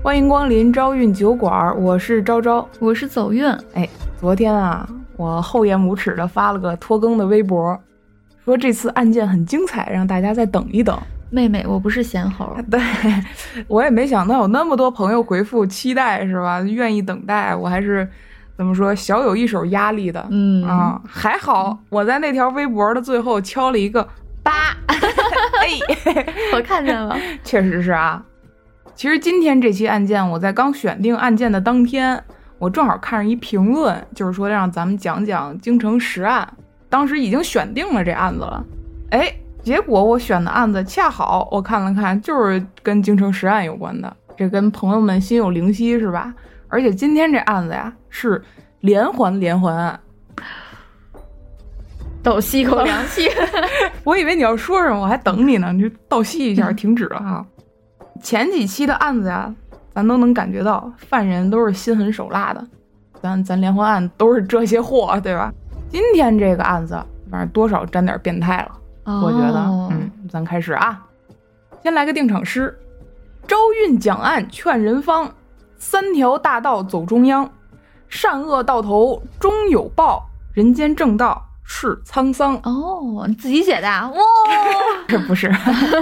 欢迎光临招运酒馆，我是昭昭。我是走运，哎，昨天啊，我厚颜无耻的发了个拖更的微博，说这次案件很精彩，让大家再等一等。妹妹，我不是闲猴，对我也没想到有那么多朋友回复期待，是吧？愿意等待，我还是怎么说，小有一手压力的。嗯啊，还好我在那条微博的最后敲了一个八，哎，我看见了，确实是啊。其实今天这期案件，我在刚选定案件的当天，我正好看上一评论，就是说让咱们讲讲京城十案。当时已经选定了这案子了，哎，结果我选的案子恰好我看了看，就是跟京城十案有关的。这跟朋友们心有灵犀是吧？而且今天这案子呀是连环连环案，倒吸一口凉气。我以为你要说什么，我还等你呢，你就倒吸一下，停止了哈。前几期的案子呀，咱都能感觉到犯人都是心狠手辣的，咱咱连环案都是这些货，对吧？今天这个案子，反正多少沾点变态了，我觉得。哦嗯，咱开始啊，先来个定场诗：招运讲案劝人方，三条大道走中央，善恶到头终有报，人间正道是沧桑。哦，你自己写的啊？哇，这不是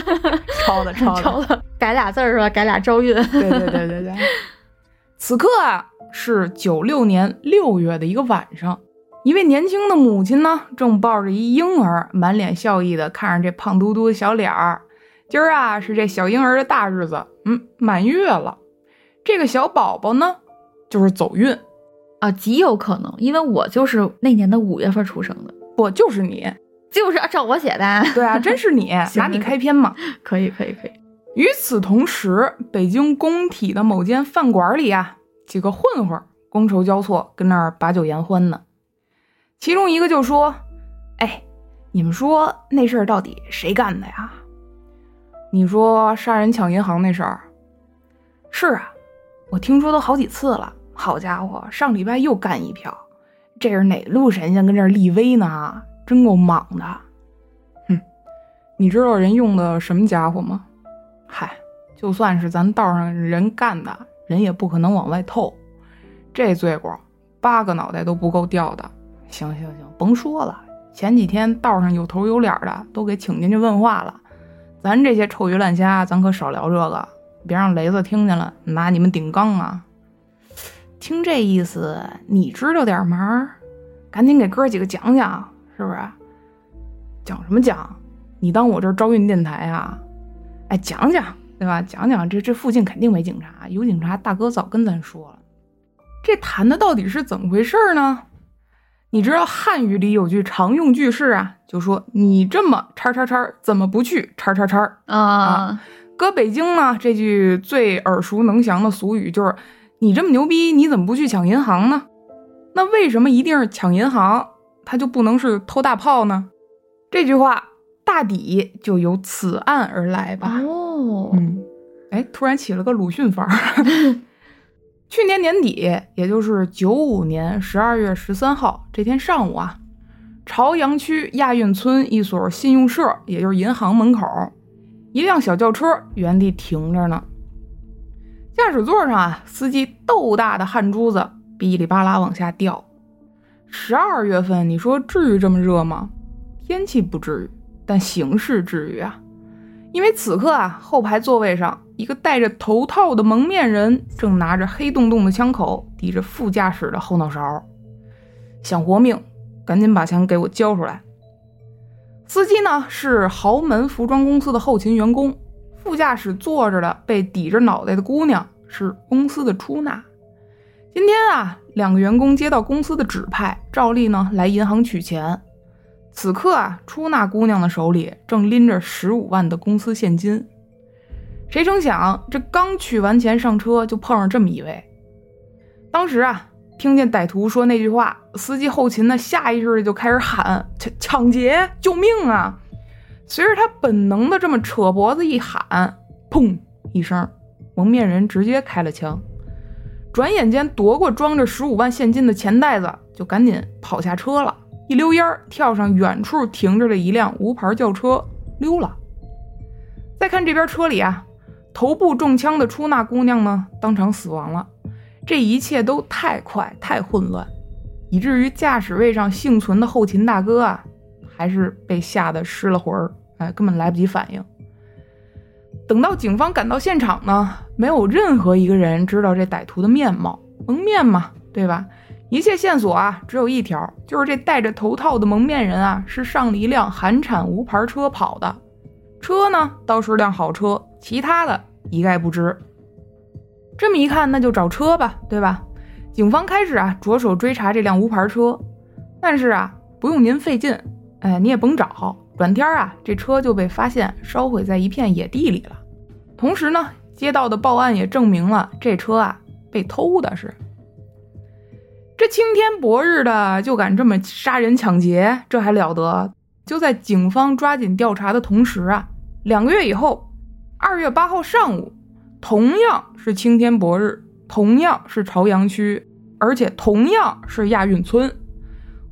抄的，抄的，抄的，改俩字儿是吧？改俩招韵。对对对对对。此刻啊，是九六年六月的一个晚上，一位年轻的母亲呢，正抱着一婴儿，满脸笑意的看着这胖嘟嘟的小脸儿。今儿啊，是这小婴儿的大日子，嗯，满月了。这个小宝宝呢，就是走运，啊，极有可能，因为我就是那年的五月份出生的，不就是你？就是照我写的。对啊，真是你，拿你开篇嘛。可以，可以，可以。与此同时，北京工体的某间饭馆里啊，几个混混觥筹交错，跟那儿把酒言欢呢。其中一个就说：“哎，你们说那事儿到底谁干的呀？你说杀人抢银行那事儿？是啊，我听说都好几次了。好家伙，上礼拜又干一票，这是哪路神仙跟这立威呢？真够莽的。哼，你知道人用的什么家伙吗？”嗨，就算是咱道上人干的，人也不可能往外透。这罪过，八个脑袋都不够掉的。行行行，甭说了。前几天道上有头有脸的都给请进去问话了，咱这些臭鱼烂虾，咱可少聊这个，别让雷子听见了，拿你们顶缸啊！听这意思，你知道点门儿，赶紧给哥几个讲讲，是不是？讲什么讲？你当我这招运电台啊？哎，讲讲，对吧？讲讲这这附近肯定没警察，有警察大哥早跟咱说了。这谈的到底是怎么回事呢？你知道汉语里有句常用句式啊，就说你这么叉叉叉，怎么不去叉叉叉？啊，搁北京呢，这句最耳熟能详的俗语就是你这么牛逼，你怎么不去抢银行呢？那为什么一定是抢银行，他就不能是偷大炮呢？这句话。大抵就由此案而来吧。哦，嗯，哎，突然起了个鲁迅范儿。去年年底，也就是九五年十二月十三号这天上午啊，朝阳区亚运村一所信用社，也就是银行门口，一辆小轿车原地停着呢。驾驶座上啊，司机豆大的汗珠子哔哩吧啦往下掉。十二月份，你说至于这么热吗？天气不至于。但形势至于啊，因为此刻啊，后排座位上一个戴着头套的蒙面人正拿着黑洞洞的枪口抵着副驾驶的后脑勺，想活命，赶紧把枪给我交出来。司机呢是豪门服装公司的后勤员工，副驾驶坐着的被抵着脑袋的姑娘是公司的出纳。今天啊，两个员工接到公司的指派，照例呢来银行取钱。此刻啊，出纳姑娘的手里正拎着十五万的公司现金。谁成想，这刚取完钱上车，就碰上这么一位。当时啊，听见歹徒说那句话，司机后勤呢下意识的就开始喊：“抢抢劫！救命啊！”随着他本能的这么扯脖子一喊，砰一声，蒙面人直接开了枪。转眼间夺过装着十五万现金的钱袋子，就赶紧跑下车了。一溜烟儿跳上远处停着的一辆无牌轿车溜了。再看这边车里啊，头部中枪的出纳姑娘呢，当场死亡了。这一切都太快太混乱，以至于驾驶位上幸存的后勤大哥啊，还是被吓得失了魂儿，哎，根本来不及反应。等到警方赶到现场呢，没有任何一个人知道这歹徒的面貌，蒙面嘛，对吧？一切线索啊，只有一条，就是这戴着头套的蒙面人啊，是上了一辆韩产无牌车跑的。车呢，倒是辆好车，其他的一概不知。这么一看，那就找车吧，对吧？警方开始啊，着手追查这辆无牌车。但是啊，不用您费劲，哎，你也甭找。转天啊，这车就被发现烧毁在一片野地里了。同时呢，接到的报案也证明了这车啊被偷的是。这青天白日的就敢这么杀人抢劫，这还了得？就在警方抓紧调查的同时啊，两个月以后，二月八号上午，同样是青天白日，同样是朝阳区，而且同样是亚运村，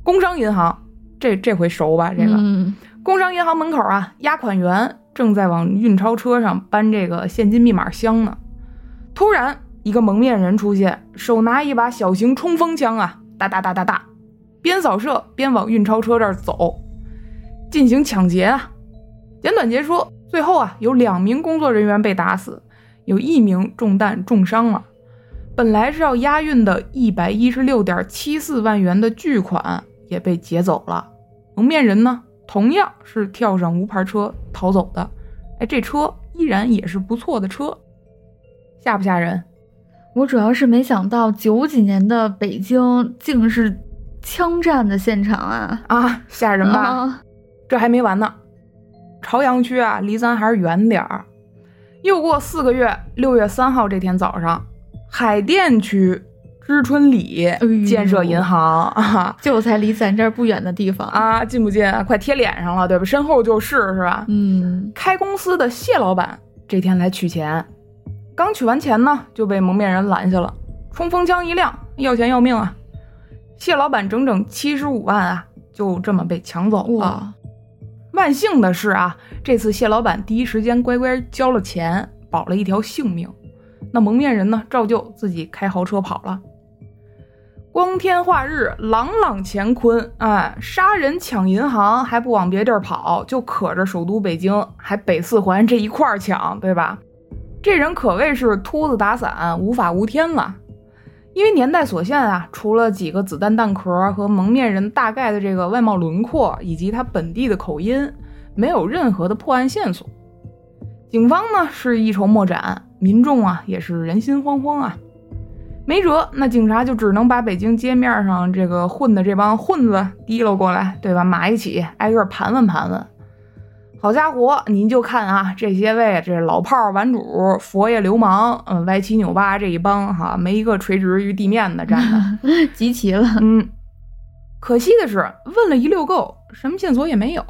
工商银行，这这回熟吧？这个工商银行门口啊，押款员正在往运钞车上搬这个现金密码箱呢，突然。一个蒙面人出现，手拿一把小型冲锋枪啊，哒哒哒哒哒，边扫射边往运钞车这儿走，进行抢劫啊。简短截说，最后啊，有两名工作人员被打死，有一名中弹重伤了。本来是要押运的一百一十六点七四万元的巨款也被劫走了。蒙面人呢，同样是跳上无牌车逃走的。哎，这车依然也是不错的车，吓不吓人？我主要是没想到九几年的北京竟是枪战的现场啊！啊，吓人吧？这还没完呢，朝阳区啊，离咱还是远点儿。又过四个月，六月三号这天早上，海淀区知春里建设银行啊，就在离咱这儿不远的地方啊，近不近？快贴脸上了，对吧？身后就是是吧？嗯，开公司的谢老板这天来取钱。刚取完钱呢，就被蒙面人拦下了，冲锋枪一亮，要钱要命啊！谢老板整整七十五万啊，就这么被抢走了。万幸的是啊，这次谢老板第一时间乖乖交了钱，保了一条性命。那蒙面人呢，照旧自己开豪车跑了。光天化日，朗朗乾坤，哎，杀人抢银行还不往别地儿跑，就可着首都北京，还北四环这一块儿抢，对吧？这人可谓是秃子打伞，无法无天了。因为年代所限啊，除了几个子弹弹壳和蒙面人大概的这个外貌轮廓以及他本地的口音，没有任何的破案线索。警方呢是一筹莫展，民众啊也是人心惶惶啊。没辙，那警察就只能把北京街面上这个混的这帮混子提溜过来，对吧？码一起，挨个盘问盘问。好家伙，您就看啊，这些位这老炮玩主、佛爷流氓，嗯，歪七扭八这一帮哈，没一个垂直于地面的站的，集齐了。嗯，可惜的是，问了一溜够，什么线索也没有。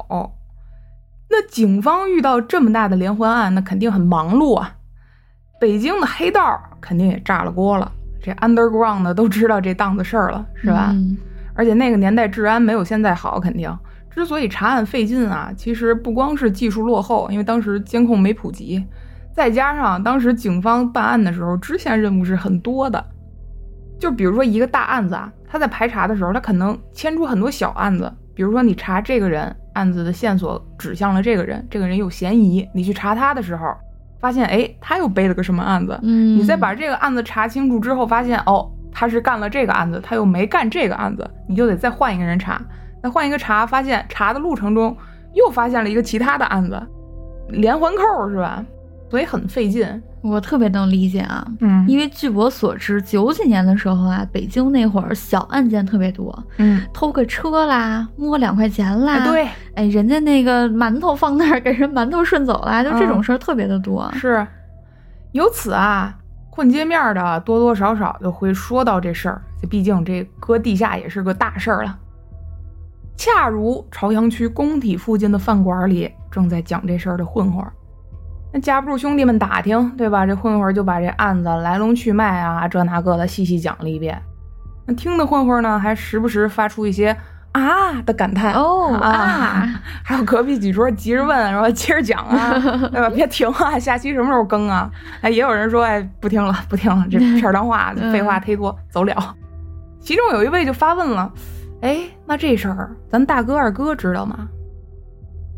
那警方遇到这么大的连环案，那肯定很忙碌啊。北京的黑道肯定也炸了锅了，这 underground 的都知道这档子事儿了，是吧？而且那个年代治安没有现在好，肯定。之所以查案费劲啊，其实不光是技术落后，因为当时监控没普及，再加上当时警方办案的时候支线任务是很多的。就比如说一个大案子啊，他在排查的时候，他可能牵出很多小案子。比如说你查这个人，案子的线索指向了这个人，这个人有嫌疑，你去查他的时候，发现哎他又背了个什么案子，嗯，你再把这个案子查清楚之后，发现哦他是干了这个案子，他又没干这个案子，你就得再换一个人查。那换一个查，发现查的路程中又发现了一个其他的案子，连环扣是吧？所以很费劲。我特别能理解啊，嗯，因为据我所知，九几年的时候啊，北京那会儿小案件特别多，嗯，偷个车啦，摸两块钱啦，对，哎，人家那个馒头放那儿，给人馒头顺走了，就这种事儿特别的多。是，由此啊，混街面的多多少少就会说到这事儿，毕竟这搁地下也是个大事儿了。恰如朝阳区工体附近的饭馆里正在讲这事儿的混混，那架不住兄弟们打听，对吧？这混混就把这案子来龙去脉啊，这那个的细细讲了一遍。那听的混混呢，还时不时发出一些啊的感叹哦啊，还有隔壁几桌急着问，然后接着讲啊，对吧？别停啊，下期什么时候更啊？哎，也有人说，哎，不听了，不听了，这 片儿当话，废话忒多，走了。其中有一位就发问了，哎，那这事儿咱大哥二哥知道吗？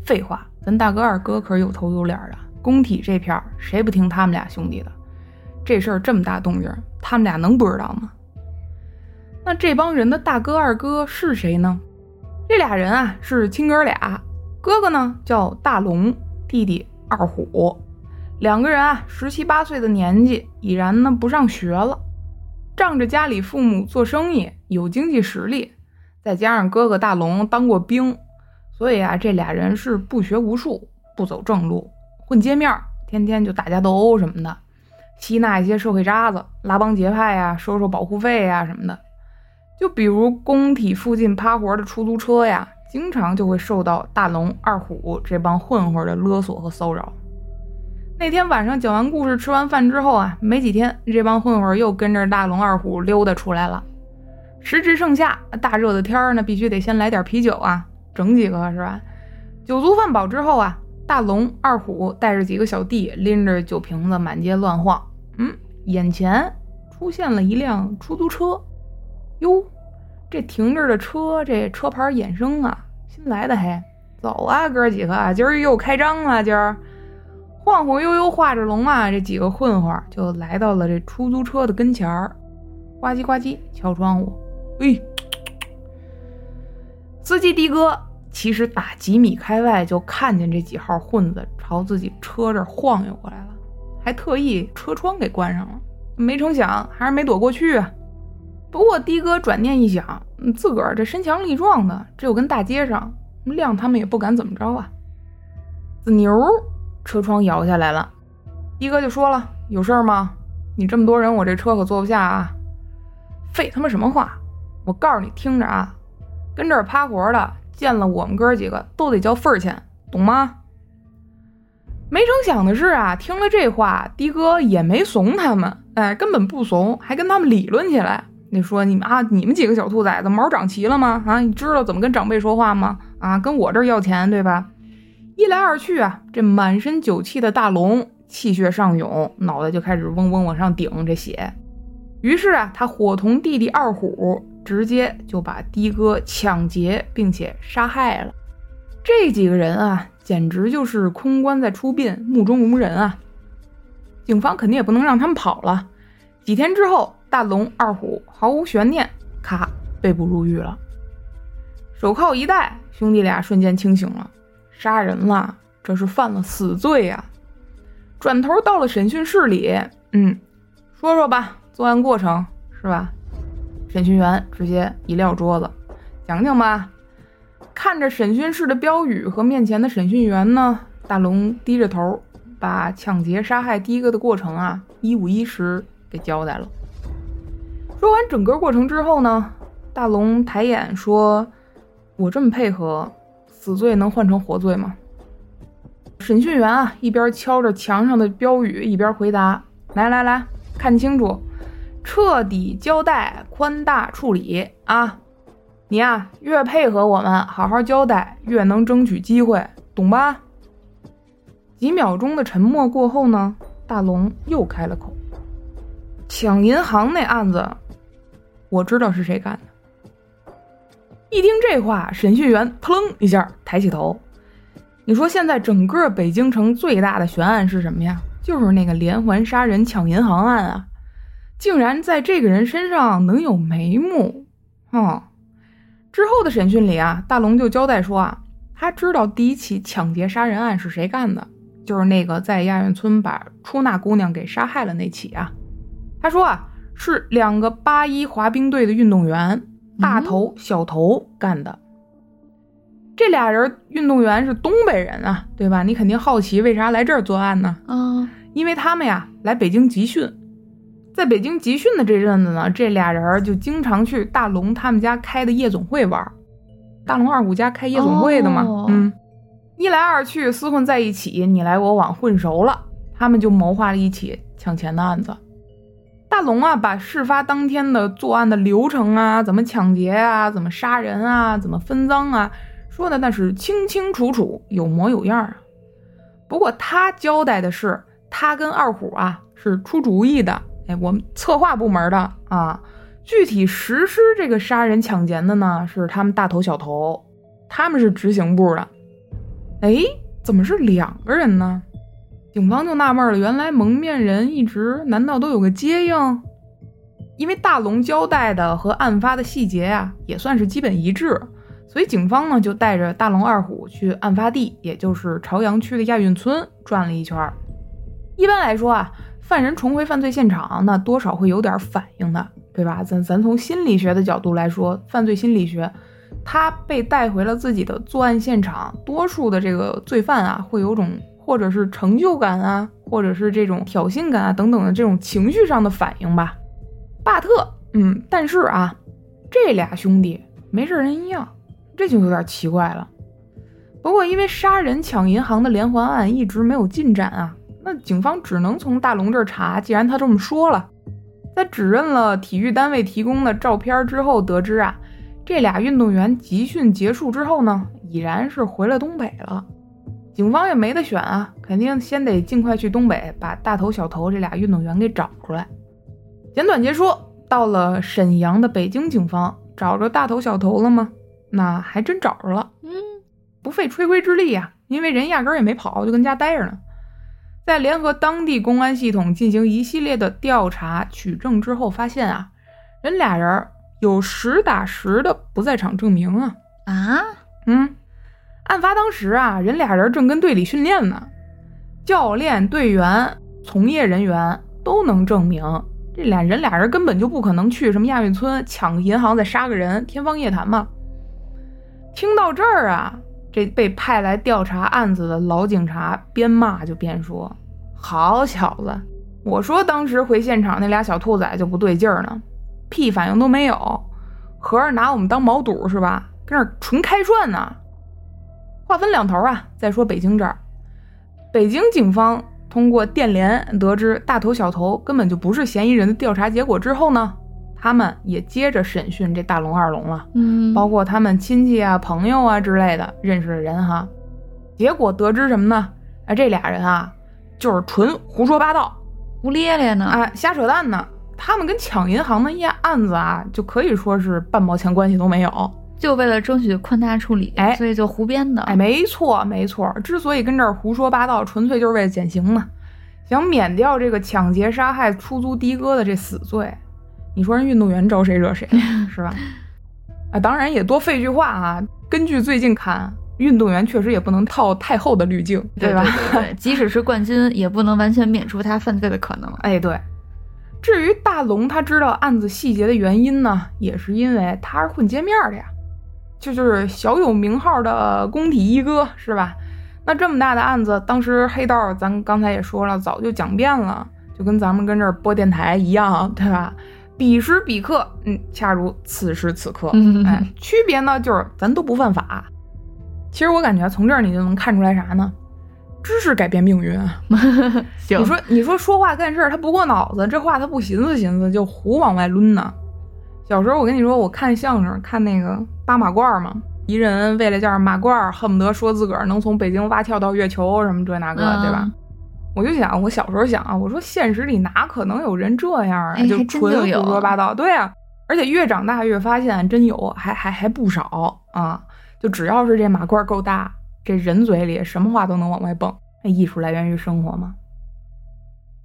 废话，咱大哥二哥可是有头有脸的，工体这片儿谁不听他们俩兄弟的？这事儿这么大动静，他们俩能不知道吗？那这帮人的大哥二哥是谁呢？这俩人啊是亲哥俩，哥哥呢叫大龙，弟弟二虎，两个人啊十七八岁的年纪，已然呢不上学了，仗着家里父母做生意有经济实力，再加上哥哥大龙当过兵，所以啊这俩人是不学无术，不走正路，混街面，天天就打架斗殴什么的，吸纳一些社会渣子，拉帮结派呀，收收保护费呀什么的。就比如工体附近趴活的出租车呀，经常就会受到大龙、二虎这帮混混的勒索和骚扰。那天晚上讲完故事、吃完饭之后啊，没几天，这帮混混又跟着大龙、二虎溜达出来了。时值盛夏，大热的天儿呢，必须得先来点啤酒啊，整几个是吧？酒足饭饱之后啊，大龙、二虎带着几个小弟拎着酒瓶子满街乱晃。嗯，眼前出现了一辆出租车。哟，这停着的车，这车牌衍生啊，新来的嘿，走啊，哥几个，今儿又开张了，今儿晃晃悠悠画着龙啊，这几个混混就来到了这出租车的跟前儿，呱唧呱唧敲窗户，哎，司机的哥其实打几米开外就看见这几号混子朝自己车这晃悠过来了，还特意车窗给关上了，没成想还是没躲过去啊。不过，的哥转念一想，自个儿这身强力壮的，只有跟大街上，亮他们也不敢怎么着啊。子牛，车窗摇下来了，的哥就说了：“有事儿吗？你这么多人，我这车可坐不下啊。”废他妈什么话！我告诉你，听着啊，跟这儿趴活的，见了我们哥几个都得交份儿钱，懂吗？没成想的是啊，听了这话，的哥也没怂他们，哎，根本不怂，还跟他们理论起来。你说你们啊，你们几个小兔崽子毛长齐了吗？啊，你知道怎么跟长辈说话吗？啊，跟我这儿要钱对吧？一来二去啊，这满身酒气的大龙气血上涌，脑袋就开始嗡嗡往上顶这血。于是啊，他伙同弟弟二虎，直接就把的哥抢劫并且杀害了。这几个人啊，简直就是空关在出殡，目中无人啊！警方肯定也不能让他们跑了。几天之后。大龙、二虎毫无悬念，咔被捕入狱了。手铐一戴，兄弟俩瞬间清醒了。杀人了，这是犯了死罪呀！转头到了审讯室里，嗯，说说吧，作案过程是吧？审讯员直接一撂桌子，讲讲吧。看着审讯室的标语和面前的审讯员呢，大龙低着头，把抢劫杀害第一个的过程啊，一五一十给交代了。说完整个过程之后呢，大龙抬眼说：“我这么配合，死罪能换成活罪吗？”审讯员啊，一边敲着墙上的标语，一边回答：“来来来，看清楚，彻底交代，宽大处理啊！你呀，越配合我们，好好交代，越能争取机会，懂吧？”几秒钟的沉默过后呢，大龙又开了口：“抢银行那案子。”我知道是谁干的。一听这话，审讯员扑棱一下抬起头。你说现在整个北京城最大的悬案是什么呀？就是那个连环杀人抢银行案啊！竟然在这个人身上能有眉目啊！之后的审讯里啊，大龙就交代说啊，他知道第一起抢劫杀人案是谁干的，就是那个在亚运村把出纳姑娘给杀害了那起啊。他说啊。是两个八一滑冰队的运动员，大头小头干的。这俩人运动员是东北人啊，对吧？你肯定好奇为啥来这儿作案呢？啊，因为他们呀来北京集训，在北京集训的这阵子呢，这俩人就经常去大龙他们家开的夜总会玩。大龙二虎家开夜总会的嘛，嗯，一来二去厮混在一起，你来我往混熟了，他们就谋划了一起抢钱的案子。大龙啊，把事发当天的作案的流程啊，怎么抢劫啊，怎么杀人啊，怎么分赃啊，说的那是清清楚楚，有模有样啊。不过他交代的是，他跟二虎啊是出主意的，哎，我们策划部门的啊，具体实施这个杀人抢劫的呢，是他们大头小头，他们是执行部的。哎，怎么是两个人呢？警方就纳闷了，原来蒙面人一直难道都有个接应？因为大龙交代的和案发的细节啊，也算是基本一致，所以警方呢就带着大龙、二虎去案发地，也就是朝阳区的亚运村转了一圈。一般来说啊，犯人重回犯罪现场，那多少会有点反应的，对吧？咱咱从心理学的角度来说，犯罪心理学，他被带回了自己的作案现场，多数的这个罪犯啊，会有种。或者是成就感啊，或者是这种挑衅感啊等等的这种情绪上的反应吧。巴特，嗯，但是啊，这俩兄弟没事人一样，这就有点奇怪了。不过因为杀人抢银行的连环案一直没有进展啊，那警方只能从大龙这儿查。既然他这么说了，在指认了体育单位提供的照片之后，得知啊，这俩运动员集训结束之后呢，已然是回了东北了。警方也没得选啊，肯定先得尽快去东北，把大头小头这俩运动员给找出来。简短结说，到了沈阳的北京警方找着大头小头了吗？那还真找着了。嗯，不费吹灰之力呀，因为人压根也没跑，就跟家待着呢。在联合当地公安系统进行一系列的调查取证之后，发现啊，人俩人有实打实的不在场证明啊啊，嗯。案发当时啊，人俩人正跟队里训练呢，教练、队员、从业人员都能证明，这俩人俩人根本就不可能去什么亚运村抢银行再杀个人，天方夜谭嘛。听到这儿啊，这被派来调查案子的老警察边骂就边说：“好小子，我说当时回现场那俩小兔崽就不对劲儿呢，屁反应都没有，合着拿我们当毛肚是吧？跟那纯开涮呢。”话分两头啊，再说北京这儿，北京警方通过电联得知大头小头根本就不是嫌疑人的调查结果之后呢，他们也接着审讯这大龙二龙了，嗯，包括他们亲戚啊、朋友啊之类的认识的人哈，结果得知什么呢？哎，这俩人啊，就是纯胡说八道、胡咧咧呢，哎，瞎扯淡呢。他们跟抢银行的一案子啊，就可以说是半毛钱关系都没有。就为了争取宽大处理，哎，所以就胡编的，哎，没错没错。之所以跟这儿胡说八道，纯粹就是为了减刑嘛，想免掉这个抢劫、杀害出租的哥的这死罪。你说人运动员招谁惹谁了 是吧？啊，当然也多费句话啊。根据最近看，运动员确实也不能套太厚的滤镜，对吧？对，即使是冠军，也不能完全免除他犯罪的可能。哎，对。至于大龙，他知道案子细节的原因呢，也是因为他是混街面的呀。这就是小有名号的工体一哥是吧？那这么大的案子，当时黑道咱刚才也说了，早就讲遍了，就跟咱们跟这儿播电台一样，对吧？彼时彼刻，嗯，恰如此时此刻，哎，区别呢就是咱都不犯法。其实我感觉从这儿你就能看出来啥呢？知识改变命运啊！你说你说说话干事儿他不过脑子，这话他不寻思寻思就胡往外抡呢。小时候我跟你说，我看相声看那个扒马褂嘛，一人为了件马褂，恨不得说自个儿能从北京蛙跳到月球什么这那个，对吧？我就想，我小时候想啊，我说现实里哪可能有人这样啊？就纯胡说八道。对啊，而且越长大越发现真有，还还还不少啊！就只要是这马褂够大，这人嘴里什么话都能往外蹦。那艺术来源于生活嘛。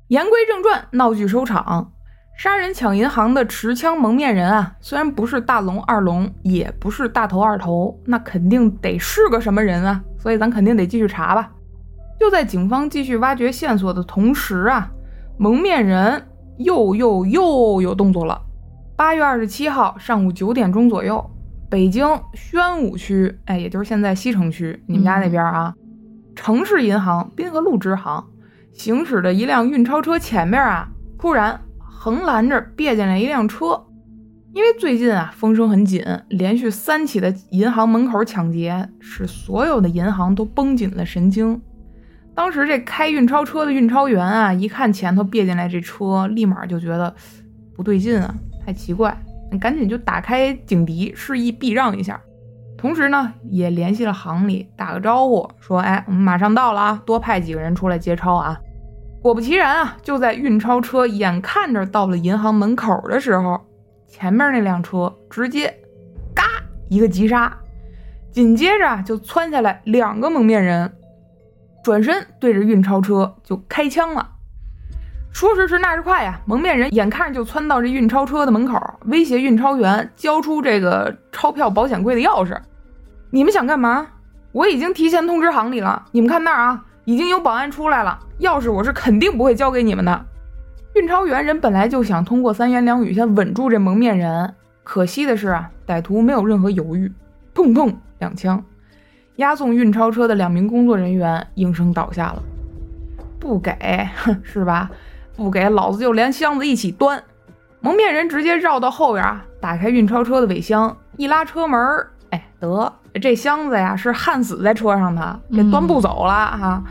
言归正传，闹剧收场。杀人抢银行的持枪蒙面人啊，虽然不是大龙二龙，也不是大头二头，那肯定得是个什么人啊？所以咱肯定得继续查吧。就在警方继续挖掘线索的同时啊，蒙面人又又又有动作了。八月二十七号上午九点钟左右，北京宣武区，哎，也就是现在西城区，你们家那边啊，城市银行滨河路支行行驶的一辆运钞车前面啊，突然。横拦着别进来一辆车，因为最近啊风声很紧，连续三起的银行门口抢劫，使所有的银行都绷紧了神经。当时这开运钞车的运钞员啊，一看前头别进来这车，立马就觉得不对劲啊，太奇怪，赶紧就打开警笛，示意避让一下。同时呢，也联系了行里，打个招呼，说：“哎，我们马上到了啊，多派几个人出来接钞啊。”果不其然啊，就在运钞车眼看着到了银行门口的时候，前面那辆车直接嘎一个急刹，紧接着就窜下来两个蒙面人，转身对着运钞车就开枪了。说时迟，那时快呀，蒙面人眼看着就窜到这运钞车的门口，威胁运钞员交出这个钞票保险柜的钥匙。你们想干嘛？我已经提前通知行里了，你们看那儿啊。已经有保安出来了，钥匙我是肯定不会交给你们的。运钞员人本来就想通过三言两语先稳住这蒙面人，可惜的是啊，歹徒没有任何犹豫，砰砰两枪，押送运钞车的两名工作人员应声倒下了。不给，哼，是吧？不给，老子就连箱子一起端。蒙面人直接绕到后边啊，打开运钞车的尾箱，一拉车门，哎，得。这箱子呀是焊死在车上的，给端不走了哈。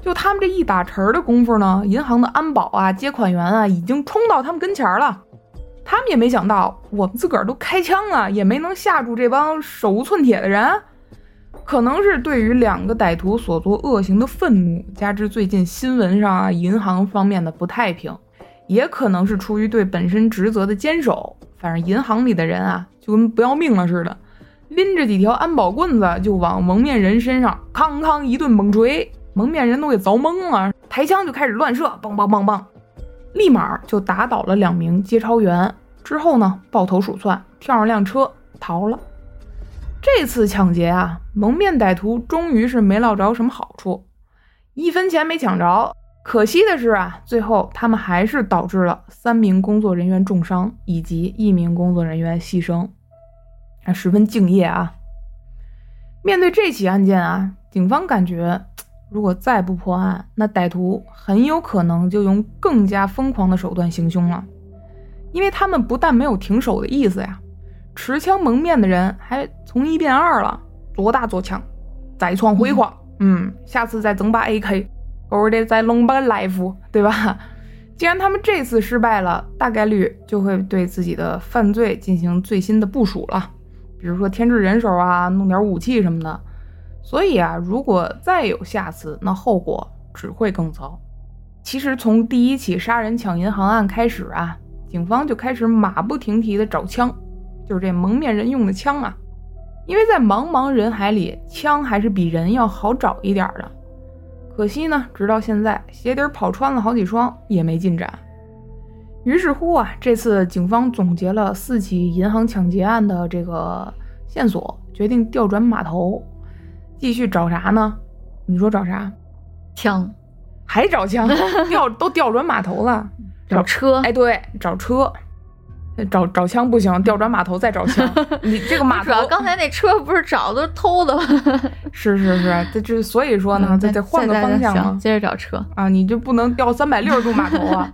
就他们这一打晨的功夫呢，银行的安保啊、接款员啊已经冲到他们跟前了。他们也没想到，我们自个儿都开枪了，也没能吓住这帮手无寸铁的人。可能是对于两个歹徒所做恶行的愤怒，加之最近新闻上啊银行方面的不太平，也可能是出于对本身职责的坚守。反正银行里的人啊，就跟不要命了似的。拎着几条安保棍子就往蒙面人身上康康一顿猛锤，蒙面人都给凿懵了，抬枪就开始乱射，梆梆梆梆，立马就打倒了两名接钞员。之后呢，抱头鼠窜，跳上辆车逃了。这次抢劫啊，蒙面歹徒终于是没捞着什么好处，一分钱没抢着。可惜的是啊，最后他们还是导致了三名工作人员重伤以及一名工作人员牺牲。十分敬业啊！面对这起案件啊，警方感觉，如果再不破案，那歹徒很有可能就用更加疯狂的手段行凶了。因为他们不但没有停手的意思呀，持枪蒙面的人还从一变二了，做大做强，再创辉煌。嗯，下次再整把 AK，偶尔得再弄把 Life，对吧？既然他们这次失败了，大概率就会对自己的犯罪进行最新的部署了。比如说添置人手啊，弄点武器什么的。所以啊，如果再有下次，那后果只会更糟。其实从第一起杀人抢银行案开始啊，警方就开始马不停蹄的找枪，就是这蒙面人用的枪啊。因为在茫茫人海里，枪还是比人要好找一点的。可惜呢，直到现在鞋底跑穿了好几双，也没进展。于是乎啊，这次警方总结了四起银行抢劫案的这个线索，决定调转码头，继续找啥呢？你说找啥？枪？还找枪？调都调转码头了，找车？哎，对，找车。找找枪不行，调转码头再找枪。你这个码头，刚才那车不是找的偷的吗？是是是，这这所以说呢，再再换个方向嘛，接着找车啊，你就不能调三百六十度码头啊。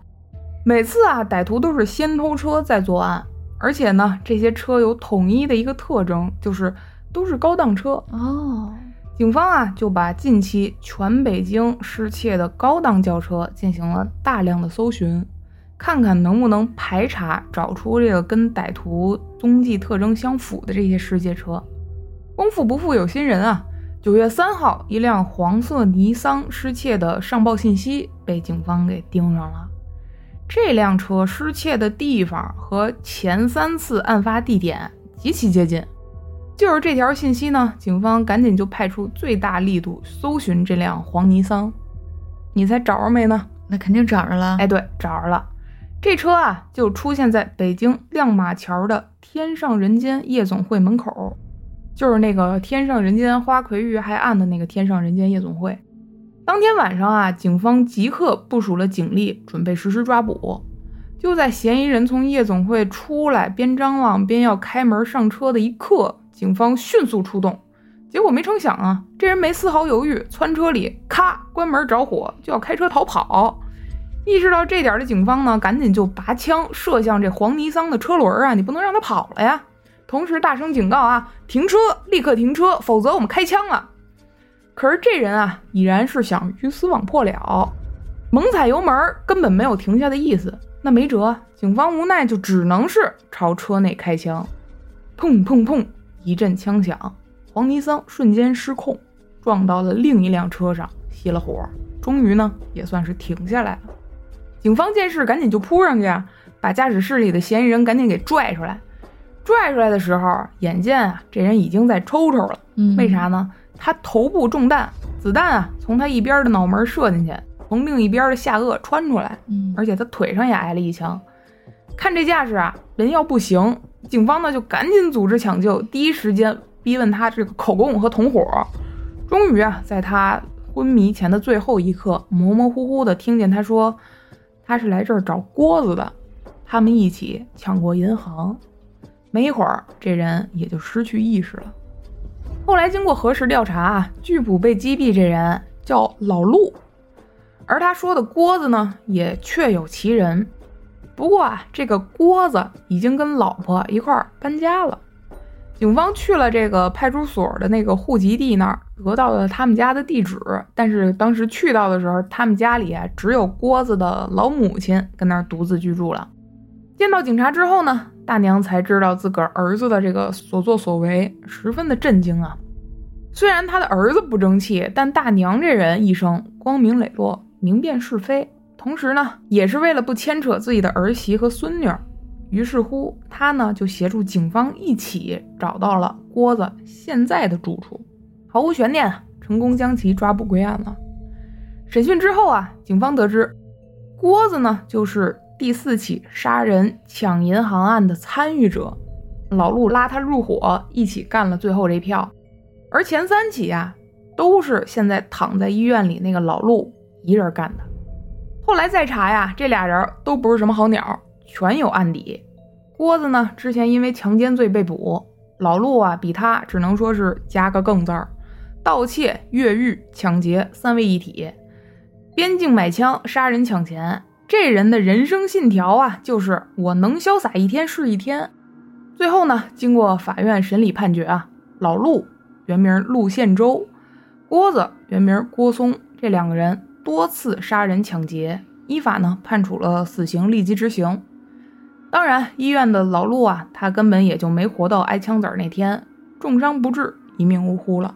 每次啊，歹徒都是先偷车再作案，而且呢，这些车有统一的一个特征，就是都是高档车哦。警方啊，就把近期全北京失窃的高档轿车进行了大量的搜寻，看看能不能排查找出这个跟歹徒踪迹特征相符的这些失窃车。功夫不负有心人啊，九月三号，一辆黄色尼桑失窃的上报信息被警方给盯上了。这辆车失窃的地方和前三次案发地点极其接近，就是这条信息呢，警方赶紧就派出最大力度搜寻这辆黄尼桑。你猜找着没呢？那肯定找着了。哎，对，找着了。这车啊，就出现在北京亮马桥的天上人间夜总会门口，就是那个天上人间花魁遇害案的那个天上人间夜总会。当天晚上啊，警方即刻部署了警力，准备实施抓捕。就在嫌疑人从夜总会出来，边张望边要开门上车的一刻，警方迅速出动。结果没成想啊，这人没丝毫犹豫，窜车里，咔，关门着火，就要开车逃跑。意识到这点的警方呢，赶紧就拔枪射向这黄尼桑的车轮啊，你不能让他跑了呀！同时大声警告啊，停车，立刻停车，否则我们开枪了。可是这人啊，已然是想鱼死网破了，猛踩油门，根本没有停下的意思。那没辙，警方无奈就只能是朝车内开枪。砰砰砰，一阵枪响，黄尼桑瞬间失控，撞到了另一辆车上，熄了火。终于呢，也算是停下来了。警方见势，赶紧就扑上去啊，把驾驶室里的嫌疑人赶紧给拽出来。拽出来的时候，眼见啊，这人已经在抽抽了。嗯，为啥呢？他头部中弹，子弹啊从他一边的脑门射进去，从另一边的下颚穿出来，嗯，而且他腿上也挨了一枪。看这架势啊，人要不行，警方呢就赶紧组织抢救，第一时间逼问他这个口供和同伙。终于啊，在他昏迷前的最后一刻，模模糊糊的听见他说，他是来这儿找郭子的，他们一起抢过银行。没一会儿，这人也就失去意识了。后来经过核实调查，拒捕被击毙这人叫老陆，而他说的郭子呢，也确有其人。不过啊，这个郭子已经跟老婆一块儿搬家了。警方去了这个派出所的那个户籍地那儿，得到了他们家的地址。但是当时去到的时候，他们家里啊只有郭子的老母亲跟那儿独自居住了。见到警察之后呢？大娘才知道自个儿儿子的这个所作所为，十分的震惊啊！虽然他的儿子不争气，但大娘这人一生光明磊落，明辨是非，同时呢，也是为了不牵扯自己的儿媳和孙女。于是乎，他呢就协助警方一起找到了郭子现在的住处，毫无悬念，成功将其抓捕归案了。审讯之后啊，警方得知，郭子呢就是。第四起杀人抢银行案的参与者，老陆拉他入伙，一起干了最后这票。而前三起呀，都是现在躺在医院里那个老陆一人干的。后来再查呀，这俩人都不是什么好鸟，全有案底。郭子呢，之前因为强奸罪被捕；老陆啊，比他只能说是加个更字儿，盗窃、越狱、抢劫三位一体，边境买枪、杀人抢钱。这人的人生信条啊，就是我能潇洒一天是一天。最后呢，经过法院审理判决啊，老陆原名陆宪洲，郭子原名郭松，这两个人多次杀人抢劫，依法呢判处了死刑立即执行。当然，医院的老陆啊，他根本也就没活到挨枪子儿那天，重伤不治，一命呜呼了。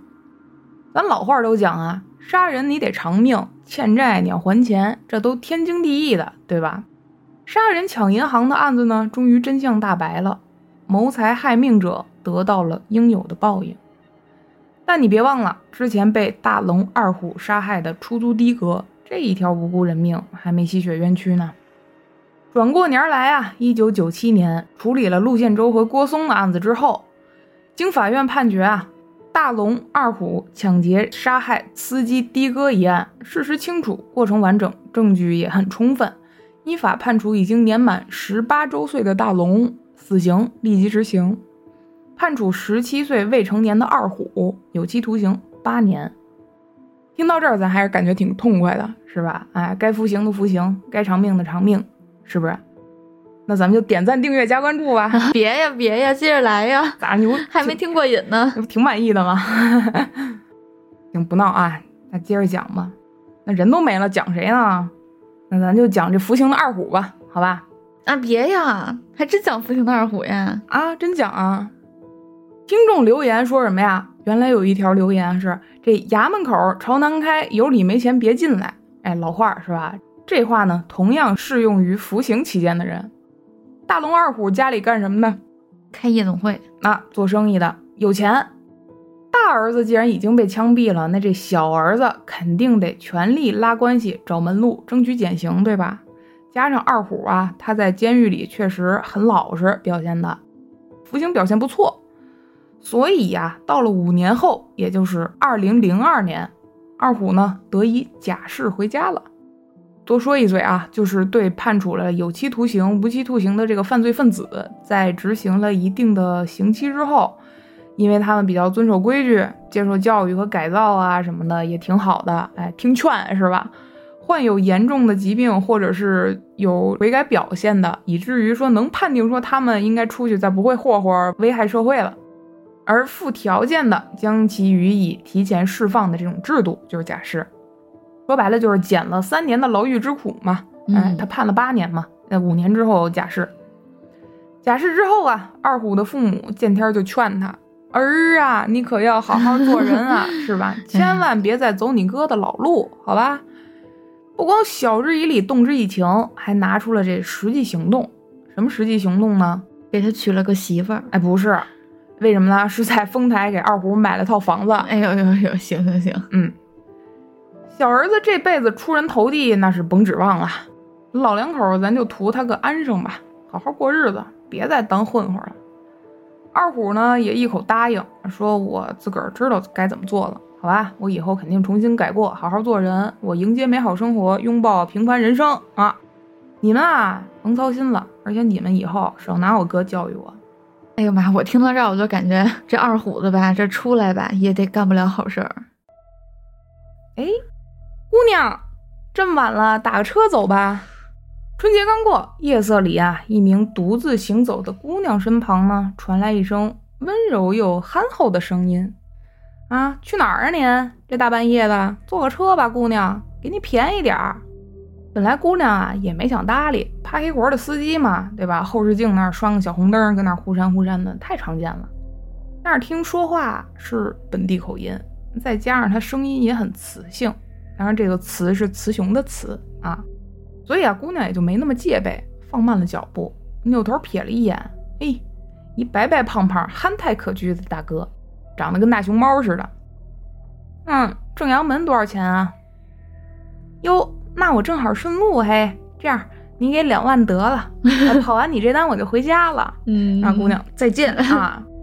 咱老话都讲啊。杀人你得偿命，欠债你要还钱，这都天经地义的，对吧？杀人抢银行的案子呢，终于真相大白了，谋财害命者得到了应有的报应。但你别忘了，之前被大龙二虎杀害的出租的哥，这一条无辜人命还没吸血冤屈呢。转过年来啊，一九九七年处理了陆建洲和郭松的案子之后，经法院判决啊。大龙二虎抢劫杀害司机的哥一案，事实清楚，过程完整，证据也很充分，依法判处已经年满十八周岁的大龙死刑立即执行，判处十七岁未成年的二虎有期徒刑八年。听到这儿，咱还是感觉挺痛快的，是吧？哎，该服刑的服刑，该偿命的偿命，是不是？那咱们就点赞、订阅、加关注吧！别呀，别呀，接着来呀！咋你不还没听过瘾呢？不挺满意的吗？行，不闹啊，那接着讲吧。那人都没了，讲谁呢？那咱就讲这服刑的二虎吧，好吧？啊，别呀，还真讲服刑的二虎呀？啊，真讲啊！听众留言说什么呀？原来有一条留言是：这衙门口朝南开，有理没钱别进来。哎，老话是吧？这话呢，同样适用于服刑期间的人。大龙二虎家里干什么呢？开夜总会啊，做生意的，有钱。大儿子既然已经被枪毙了，那这小儿子肯定得全力拉关系、找门路，争取减刑，对吧？加上二虎啊，他在监狱里确实很老实，表现的服刑表现不错，所以呀，到了五年后，也就是二零零二年，二虎呢得以假释回家了。多说一嘴啊，就是对判处了有期徒刑、无期徒刑的这个犯罪分子，在执行了一定的刑期之后，因为他们比较遵守规矩、接受教育和改造啊什么的，也挺好的。哎，听劝是吧？患有严重的疾病或者是有悔改表现的，以至于说能判定说他们应该出去，再不会霍霍危害社会了。而附条件的将其予以提前释放的这种制度就是假释。说白了就是减了三年的牢狱之苦嘛。哎，他判了八年嘛，那五年之后假释。假释之后啊，二虎的父母见天就劝他儿啊，你可要好好做人啊，是吧？千万别再走你哥的老路，好吧？不光晓之以理，动之以情，还拿出了这实际行动。什么实际行动呢？给他娶了个媳妇儿。哎，不是，为什么呢？是在丰台给二虎买了套房子。哎呦呦呦，行行行，嗯，小儿子这辈子出人头地那是甭指望了。老两口，咱就图他个安生吧，好好过日子。别再当混混了。二虎呢也一口答应，说：“我自个儿知道该怎么做了，好吧？我以后肯定重新改过，好好做人。我迎接美好生活，拥抱平凡人生啊！你们啊，甭操心了。而且你们以后少拿我哥教育我。”哎呀妈！我听到这儿，我就感觉这二虎子吧，这出来吧也得干不了好事儿。哎，姑娘，这么晚了，打个车走吧。春节刚过，夜色里啊，一名独自行走的姑娘身旁呢，传来一声温柔又憨厚的声音：“啊，去哪儿啊您？这大半夜的，坐个车吧，姑娘，给你便宜点儿。”本来姑娘啊也没想搭理，怕黑活的司机嘛，对吧？后视镜那儿拴个小红灯，搁那儿忽闪忽闪的，太常见了。但是听说话是本地口音，再加上她声音也很磁性，当然这个“雌”是雌雄的“雌”啊。所以啊，姑娘也就没那么戒备，放慢了脚步，扭头瞥了一眼，哎，一白白胖胖、憨态可掬的大哥，长得跟大熊猫似的。嗯，正阳门多少钱啊？哟，那我正好顺路嘿。这样，你给两万得了，跑完你这单我就回家了。嗯，那姑娘再见啊，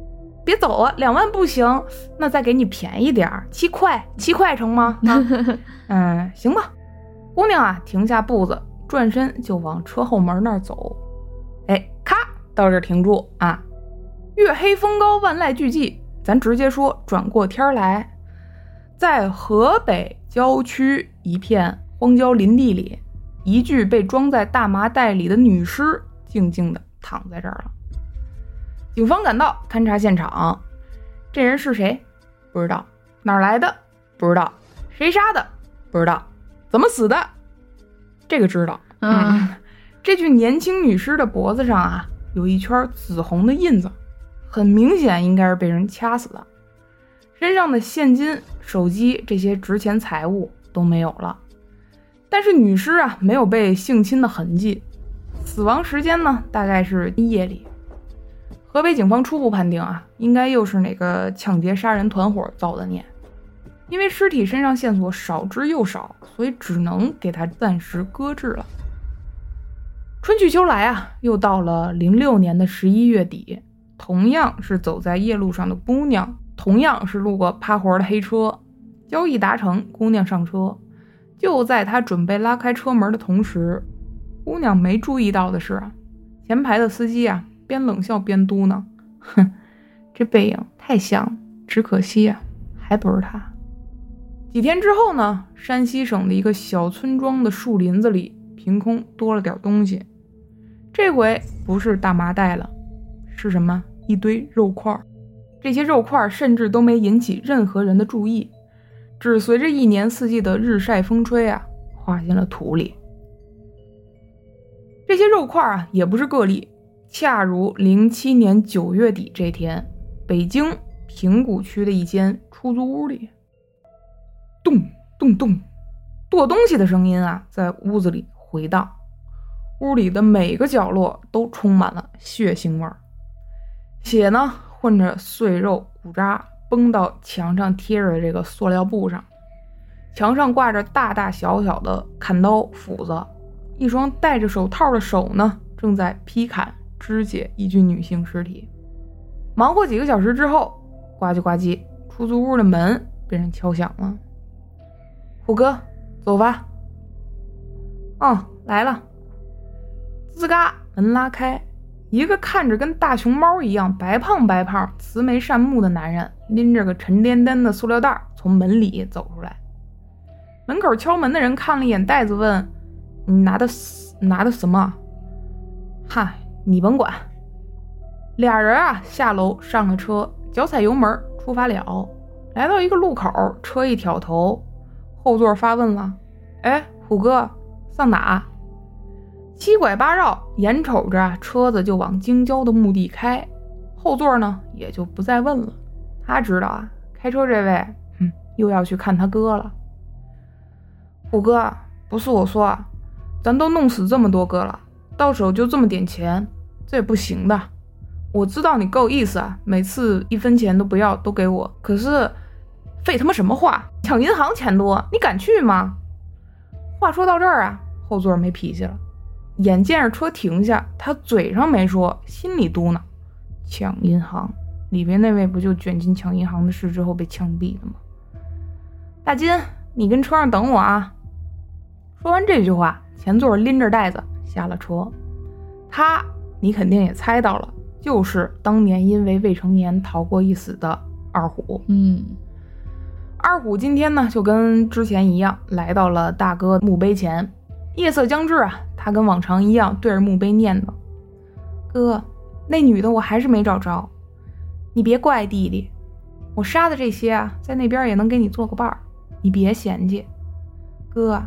别走啊，两万不行，那再给你便宜点儿，七块，七块成吗？嗯，行吧。姑娘啊，停下步子。转身就往车后门那儿走，哎，咔，到这儿停住啊！月黑风高，万籁俱寂，咱直接说，转过天来，在河北郊区一片荒郊林地里，一具被装在大麻袋里的女尸静静地躺在这儿了。警方赶到勘察现场，这人是谁？不知道，哪儿来的？不知道，谁杀的？不知道，怎么死的？这个知道，嗯，这具年轻女尸的脖子上啊，有一圈紫红的印子，很明显应该是被人掐死的。身上的现金、手机这些值钱财物都没有了，但是女尸啊没有被性侵的痕迹，死亡时间呢大概是夜里。河北警方初步判定啊，应该又是哪个抢劫杀人团伙造的孽。因为尸体身上线索少之又少，所以只能给他暂时搁置了。春去秋来啊，又到了零六年的十一月底，同样是走在夜路上的姑娘，同样是路过趴活的黑车，交易达成，姑娘上车。就在她准备拉开车门的同时，姑娘没注意到的是，前排的司机啊，边冷笑边嘟囔：“哼，这背影太像，只可惜啊，还不是他。”几天之后呢？山西省的一个小村庄的树林子里，凭空多了点东西。这回不是大麻袋了，是什么？一堆肉块。这些肉块甚至都没引起任何人的注意，只随着一年四季的日晒风吹啊，化进了土里。这些肉块啊，也不是个例。恰如零七年九月底这天，北京平谷区的一间出租屋里。咚咚咚，剁东西的声音啊，在屋子里回荡。屋里的每个角落都充满了血腥味儿，血呢混着碎肉骨渣，崩到墙上贴着的这个塑料布上。墙上挂着大大小小的砍刀、斧子，一双戴着手套的手呢，正在劈砍、肢解一具女性尸体。忙活几个小时之后，呱唧呱唧，出租屋的门被人敲响了。虎哥，走吧。哦，来了。吱嘎，门拉开，一个看着跟大熊猫一样白胖白胖、慈眉善目的男人，拎着个沉甸甸的塑料袋从门里走出来。门口敲门的人看了一眼袋子，问：“你拿的拿的什么？”“嗨，你甭管。”俩人啊，下楼上了车，脚踩油门出发了。来到一个路口，车一挑头，后座发问了：“哎，虎哥，上哪？”七拐八绕，眼瞅着车子就往京郊的墓地开，后座呢也就不再问了。他知道啊，开车这位，哼，又要去看他哥了。虎哥，不是我说，咱都弄死这么多个了，到手就这么点钱，这也不行的。我知道你够意思啊，每次一分钱都不要，都给我。可是，废他妈什么话？抢银行钱多，你敢去吗？话说到这儿啊，后座没脾气了。眼见着车停下，他嘴上没说，心里嘟囔：抢银行。里边那位不就卷进抢银行的事之后被枪毙的吗？大金，你跟车上等我啊！说完这句话，前座拎着袋子下了车。他，你肯定也猜到了，就是当年因为未成年逃过一死的二虎。嗯，二虎今天呢，就跟之前一样，来到了大哥墓碑前。夜色将至啊，他跟往常一样对着墓碑念叨：“哥，那女的我还是没找着，你别怪弟弟。我杀的这些啊，在那边也能给你做个伴儿，你别嫌弃。哥，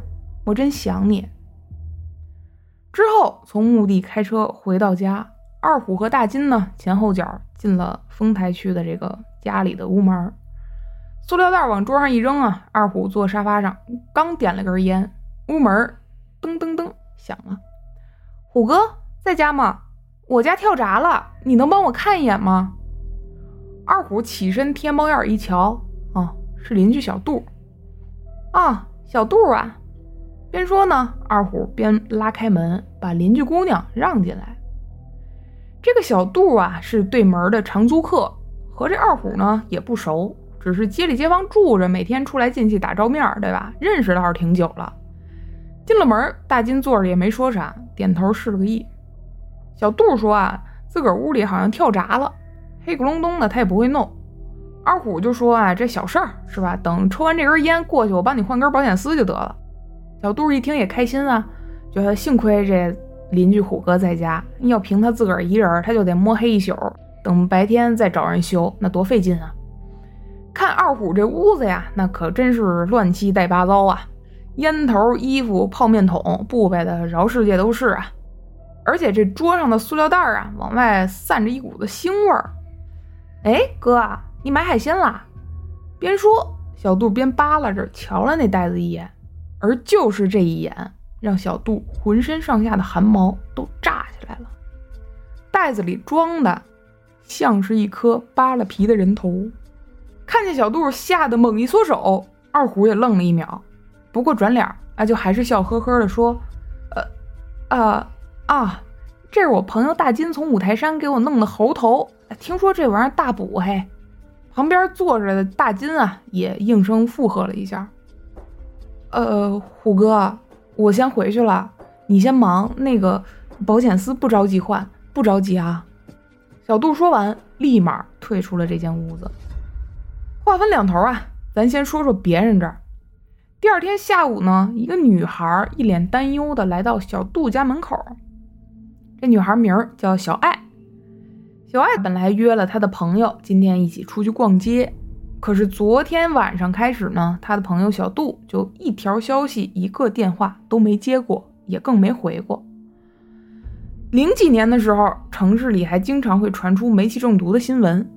我真想你。”之后从墓地开车回到家，二虎和大金呢前后脚进了丰台区的这个家里的屋门，塑料袋往桌上一扔啊，二虎坐沙发上刚点了根烟，屋门。噔噔噔响了，虎哥在家吗？我家跳闸了，你能帮我看一眼吗？二虎起身贴猫眼一瞧，哦，是邻居小杜。啊，小杜啊！边说呢，二虎边拉开门，把邻居姑娘让进来。这个小杜啊，是对门的长租客，和这二虎呢也不熟，只是街里街坊住着，每天出来进去打照面，对吧？认识倒是挺久了。进了门，大金坐着也没说啥，点头示了个意。小杜说啊，自个儿屋里好像跳闸了，黑咕隆咚的，他也不会弄。二虎就说啊，这小事儿是吧？等抽完这根烟过去，我帮你换根保险丝就得了。小杜一听也开心啊，觉得幸亏这邻居虎哥在家，要凭他自个儿一人，他就得摸黑一宿，等白天再找人修，那多费劲啊！看二虎这屋子呀，那可真是乱七带八糟啊。烟头、衣服、泡面桶、布呗的饶世界都是啊！而且这桌上的塑料袋啊，往外散着一股子腥味儿。哎，哥，你买海鲜啦？边说，小杜边扒拉着瞧了那袋子一眼，而就是这一眼，让小杜浑身上下的汗毛都炸起来了。袋子里装的像是一颗扒了皮的人头。看见小杜吓得猛一缩手，二虎也愣了一秒。不过转脸啊，就还是笑呵呵的说：“呃，啊啊，这是我朋友大金从五台山给我弄的猴头，听说这玩意儿大补嘿。”旁边坐着的大金啊，也应声附和了一下。呃，虎哥，我先回去了，你先忙。那个保险丝不着急换，不着急啊。小杜说完，立马退出了这间屋子。话分两头啊，咱先说说别人这儿。第二天下午呢，一个女孩一脸担忧的来到小杜家门口。这女孩名儿叫小爱。小爱本来约了她的朋友今天一起出去逛街，可是昨天晚上开始呢，他的朋友小杜就一条消息、一个电话都没接过，也更没回过。零几年的时候，城市里还经常会传出煤气中毒的新闻。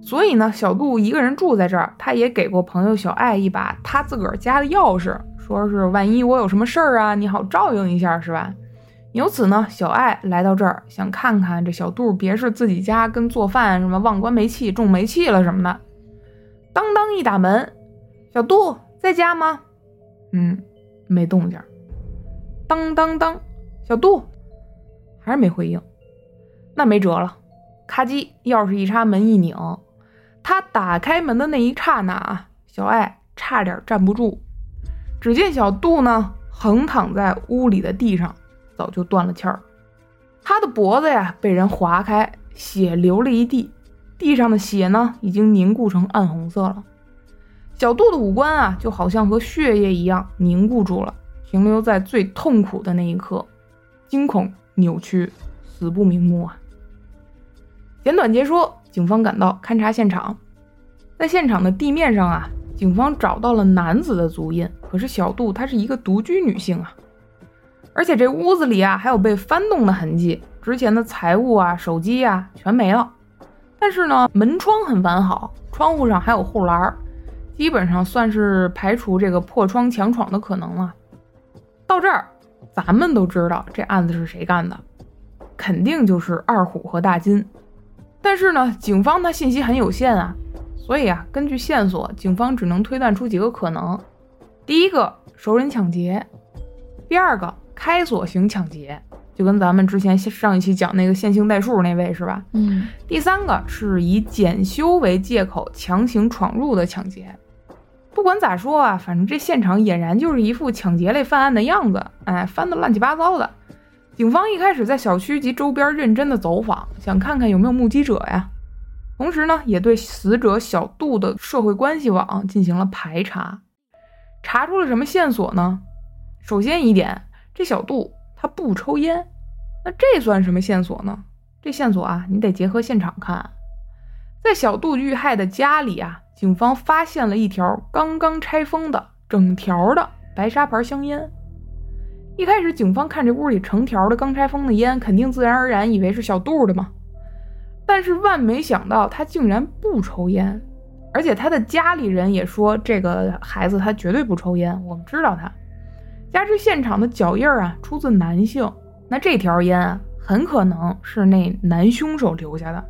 所以呢，小杜一个人住在这儿，他也给过朋友小爱一把他自个儿家的钥匙，说是万一我有什么事儿啊，你好照应一下，是吧？由此呢，小爱来到这儿，想看看这小杜别是自己家跟做饭什么忘关煤气中煤气了什么的。当当一打门，小杜在家吗？嗯，没动静。当当当，小杜还是没回应。那没辙了，咔叽，钥匙一插，门一拧。他打开门的那一刹那啊，小爱差点站不住。只见小杜呢，横躺在屋里的地上，早就断了气儿。他的脖子呀，被人划开，血流了一地。地上的血呢，已经凝固成暗红色了。小杜的五官啊，就好像和血液一样凝固住了，停留在最痛苦的那一刻，惊恐、扭曲、死不瞑目啊！简短截说。警方赶到勘察现场，在现场的地面上啊，警方找到了男子的足印。可是小杜她是一个独居女性啊，而且这屋子里啊还有被翻动的痕迹，值钱的财物啊、手机啊全没了。但是呢，门窗很完好，窗户上还有护栏儿，基本上算是排除这个破窗强闯的可能了。到这儿，咱们都知道这案子是谁干的，肯定就是二虎和大金。但是呢，警方他信息很有限啊，所以啊，根据线索，警方只能推断出几个可能。第一个，熟人抢劫；第二个，开锁型抢劫，就跟咱们之前上一期讲那个线性代数那位是吧？嗯。第三个是以检修为借口强行闯入的抢劫。不管咋说啊，反正这现场俨然就是一副抢劫类犯案的样子，哎，翻得乱七八糟的。警方一开始在小区及周边认真的走访，想看看有没有目击者呀。同时呢，也对死者小杜的社会关系网进行了排查，查出了什么线索呢？首先一点，这小杜他不抽烟，那这算什么线索呢？这线索啊，你得结合现场看，在小杜遇害的家里啊，警方发现了一条刚刚拆封的整条的白沙牌香烟。一开始，警方看这屋里成条的刚拆封的烟，肯定自然而然以为是小杜的嘛。但是万没想到，他竟然不抽烟，而且他的家里人也说，这个孩子他绝对不抽烟。我们知道他，加之现场的脚印啊出自男性，那这条烟啊很可能是那男凶手留下的。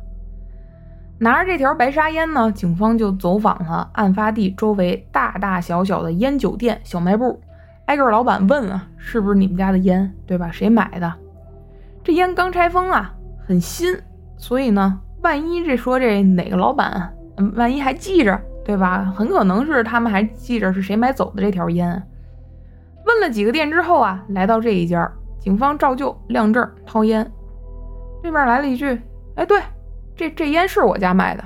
拿着这条白沙烟呢，警方就走访了案发地周围大大小小的烟酒店、小卖部。挨个老板问啊，是不是你们家的烟，对吧？谁买的？这烟刚拆封啊，很新，所以呢，万一这说这哪个老板，万一还记着，对吧？很可能是他们还记着是谁买走的这条烟。问了几个店之后啊，来到这一家，警方照旧亮证掏烟。对面来了一句：“哎，对，这这烟是我家卖的。”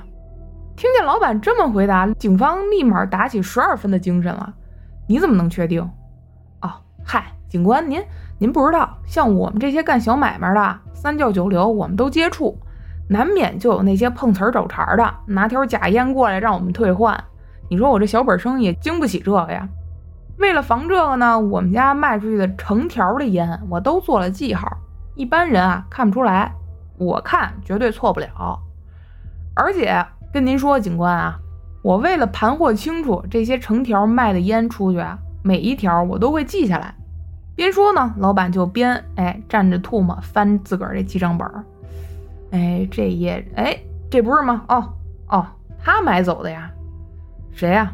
听见老板这么回答，警方立马打起十二分的精神了。你怎么能确定？哦嗨，警官，您您不知道，像我们这些干小买卖的，三教九流，我们都接触，难免就有那些碰瓷儿找茬的，拿条假烟过来让我们退换。你说我这小本生意经不起这个呀？为了防这个呢，我们家卖出去的成条的烟我都做了记号，一般人啊看不出来，我看绝对错不了。而且跟您说，警官啊，我为了盘货清楚这些成条卖的烟出去啊。每一条我都会记下来，边说呢，老板就边哎蘸着唾沫翻自个儿这记账本儿，哎这页哎这不是吗？哦哦，他买走的呀？谁呀？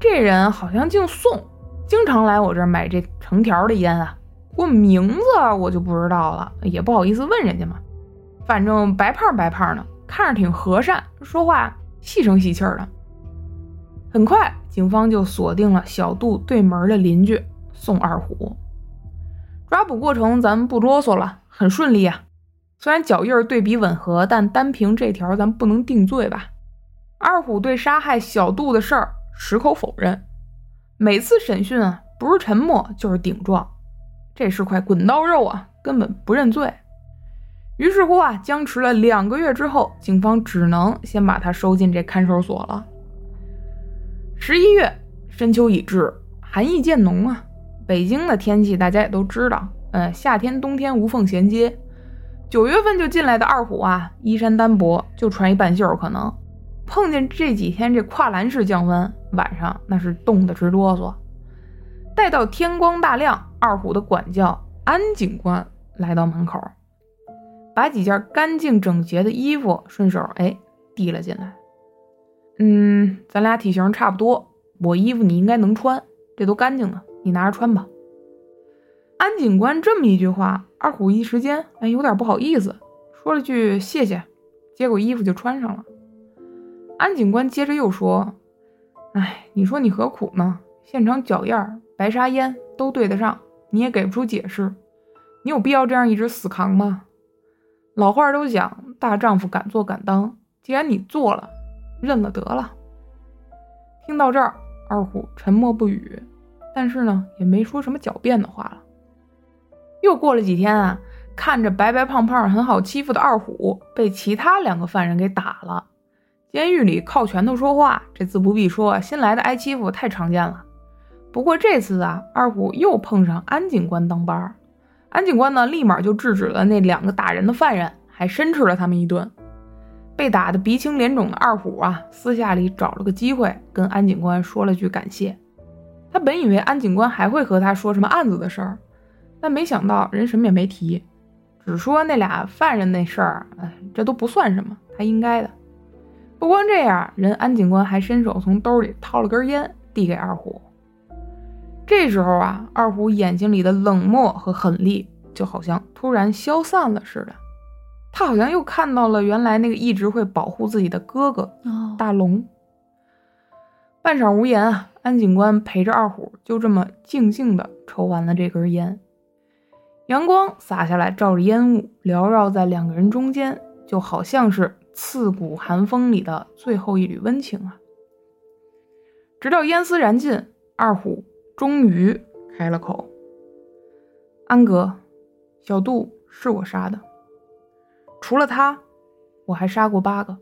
这人好像姓宋，经常来我这儿买这成条的烟啊。不过名字我就不知道了，也不好意思问人家嘛。反正白胖白胖的，看着挺和善，说话细声细气的。很快。警方就锁定了小杜对门的邻居宋二虎。抓捕过程咱们不啰嗦了，很顺利啊。虽然脚印对比吻合，但单凭这条咱不能定罪吧？二虎对杀害小杜的事儿矢口否认，每次审讯啊，不是沉默就是顶撞，这是块滚刀肉啊，根本不认罪。于是乎啊，僵持了两个月之后，警方只能先把他收进这看守所了。十一月，深秋已至，寒意渐浓啊。北京的天气大家也都知道，嗯，夏天冬天无缝衔接。九月份就进来的二虎啊，衣衫单薄，就穿一半袖，可能碰见这几天这跨栏式降温，晚上那是冻得直哆嗦。待到天光大亮，二虎的管教安警官来到门口，把几件干净整洁的衣服顺手哎递了进来。嗯，咱俩体型差不多，我衣服你应该能穿，这都干净的，你拿着穿吧。安警官这么一句话，二虎一时间哎有点不好意思，说了句谢谢，接过衣服就穿上了。安警官接着又说：“哎，你说你何苦呢？现场脚印、白沙烟都对得上，你也给不出解释，你有必要这样一直死扛吗？老话都讲，大丈夫敢做敢当，既然你做了。”认了得了。听到这儿，二虎沉默不语，但是呢，也没说什么狡辩的话了。又过了几天啊，看着白白胖胖、很好欺负的二虎被其他两个犯人给打了。监狱里靠拳头说话，这自不必说，新来的挨欺负太常见了。不过这次啊，二虎又碰上安警官当班儿，安警官呢立马就制止了那两个打人的犯人，还申斥了他们一顿。被打得鼻青脸肿的二虎啊，私下里找了个机会跟安警官说了句感谢。他本以为安警官还会和他说什么案子的事儿，但没想到人什么也没提，只说那俩犯人那事儿，哎，这都不算什么，他应该的。不光这样，人安警官还伸手从兜里掏了根烟递给二虎。这时候啊，二虎眼睛里的冷漠和狠戾就好像突然消散了似的。他好像又看到了原来那个一直会保护自己的哥哥大龙。半晌无言啊，安警官陪着二虎就这么静静的抽完了这根烟。阳光洒下来，照着烟雾缭绕在两个人中间，就好像是刺骨寒风里的最后一缕温情啊。直到烟丝燃尽，二虎终于开了口：“安哥，小杜是我杀的。”除了他，我还杀过八个。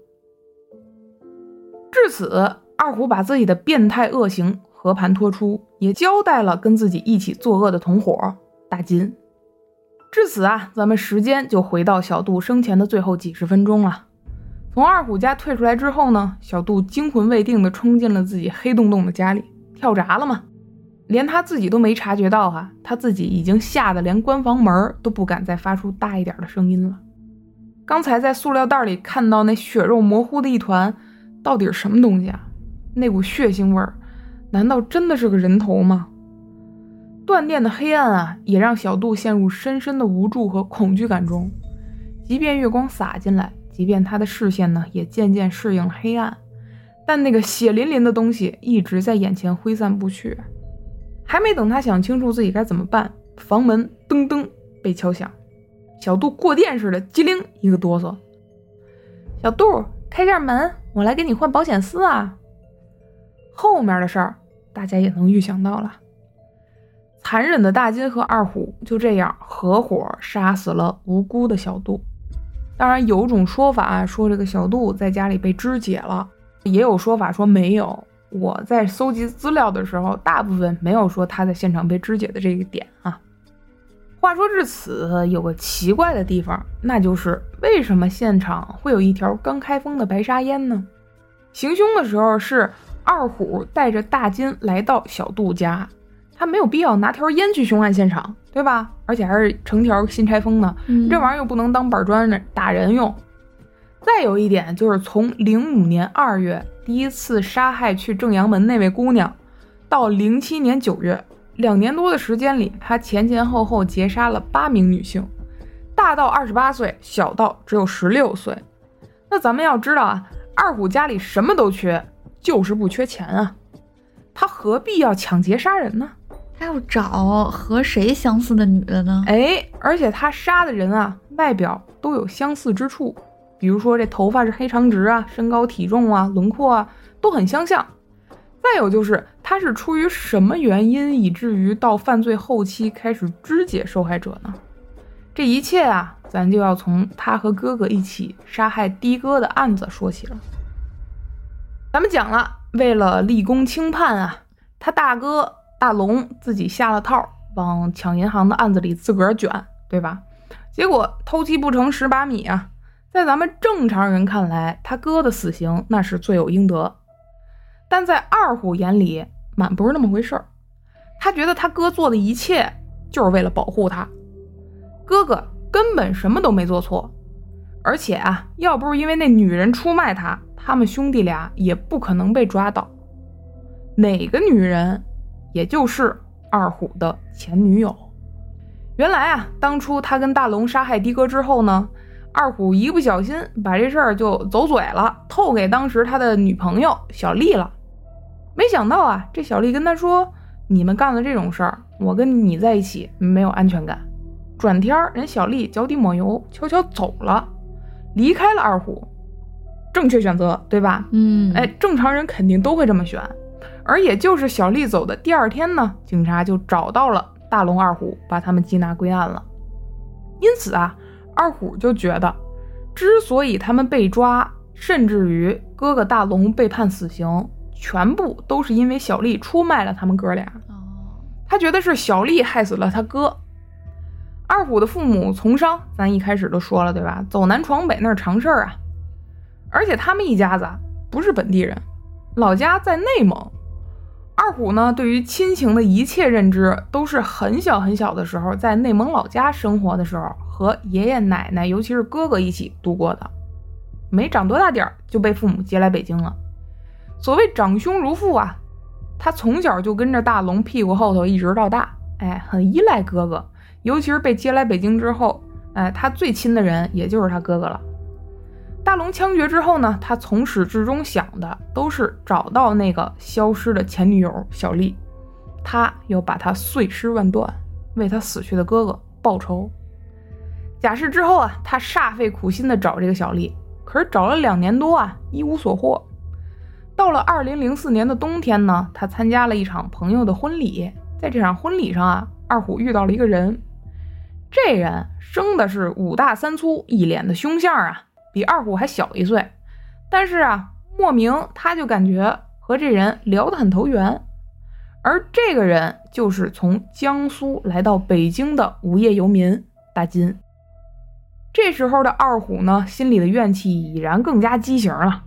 至此，二虎把自己的变态恶行和盘托出，也交代了跟自己一起作恶的同伙大金。至此啊，咱们时间就回到小杜生前的最后几十分钟了。从二虎家退出来之后呢，小杜惊魂未定地冲进了自己黑洞洞的家里，跳闸了吗？连他自己都没察觉到哈，他自己已经吓得连关房门都不敢再发出大一点的声音了。刚才在塑料袋里看到那血肉模糊的一团，到底是什么东西啊？那股血腥味儿，难道真的是个人头吗？断电的黑暗啊，也让小杜陷入深深的无助和恐惧感中。即便月光洒进来，即便他的视线呢也渐渐适应了黑暗，但那个血淋淋的东西一直在眼前挥散不去。还没等他想清楚自己该怎么办，房门噔噔被敲响。小杜过电似的，机灵一个哆嗦。小杜，开下门，我来给你换保险丝啊。后面的事儿大家也能预想到了。残忍的大金和二虎就这样合伙杀死了无辜的小杜。当然，有种说法说这个小杜在家里被肢解了，也有说法说没有。我在搜集资料的时候，大部分没有说他在现场被肢解的这个点啊。话说至此，有个奇怪的地方，那就是为什么现场会有一条刚开封的白沙烟呢？行凶的时候是二虎带着大金来到小杜家，他没有必要拿条烟去凶案现场，对吧？而且还是成条新拆封的，这玩意儿又不能当板砖打人用。再有一点就是，从零五年二月第一次杀害去正阳门那位姑娘，到零七年九月。两年多的时间里，他前前后后劫杀了八名女性，大到二十八岁，小到只有十六岁。那咱们要知道啊，二虎家里什么都缺，就是不缺钱啊。他何必要抢劫杀人呢？他要找和谁相似的女的呢？哎，而且他杀的人啊，外表都有相似之处，比如说这头发是黑长直啊，身高体重啊，轮廓啊都很相像。再有就是，他是出于什么原因，以至于到犯罪后期开始肢解受害者呢？这一切啊，咱就要从他和哥哥一起杀害的哥的案子说起了。咱们讲了，为了立功轻判啊，他大哥大龙自己下了套，往抢银行的案子里自个儿卷，对吧？结果偷鸡不成蚀把米啊，在咱们正常人看来，他哥的死刑那是罪有应得。但在二虎眼里，满不是那么回事儿。他觉得他哥做的一切就是为了保护他，哥哥根本什么都没做错。而且啊，要不是因为那女人出卖他，他们兄弟俩也不可能被抓到。哪个女人？也就是二虎的前女友。原来啊，当初他跟大龙杀害的哥之后呢，二虎一不小心把这事儿就走嘴了，透给当时他的女朋友小丽了。没想到啊，这小丽跟他说：“你们干了这种事儿，我跟你在一起没有安全感。”转天人小丽脚底抹油，悄悄走了，离开了二虎。正确选择，对吧？嗯，哎，正常人肯定都会这么选。而也就是小丽走的第二天呢，警察就找到了大龙、二虎，把他们缉拿归案了。因此啊，二虎就觉得，之所以他们被抓，甚至于哥哥大龙被判死刑，全部都是因为小丽出卖了他们哥俩。哦，他觉得是小丽害死了他哥。二虎的父母从商，咱一开始都说了，对吧？走南闯北那是常事儿啊。而且他们一家子啊不是本地人，老家在内蒙。二虎呢，对于亲情的一切认知，都是很小很小的时候在内蒙老家生活的时候，和爷爷奶奶，尤其是哥哥一起度过的。没长多大点儿就被父母接来北京了。所谓长兄如父啊，他从小就跟着大龙屁股后头一直到大，哎，很依赖哥哥。尤其是被接来北京之后，哎，他最亲的人也就是他哥哥了。大龙枪决之后呢，他从始至终想的都是找到那个消失的前女友小丽，他要把她碎尸万段，为他死去的哥哥报仇。假释之后啊，他煞费苦心的找这个小丽，可是找了两年多啊，一无所获。到了二零零四年的冬天呢，他参加了一场朋友的婚礼，在这场婚礼上啊，二虎遇到了一个人。这人生的是五大三粗，一脸的凶相啊，比二虎还小一岁。但是啊，莫名他就感觉和这人聊得很投缘。而这个人就是从江苏来到北京的无业游民大金。这时候的二虎呢，心里的怨气已然更加畸形了。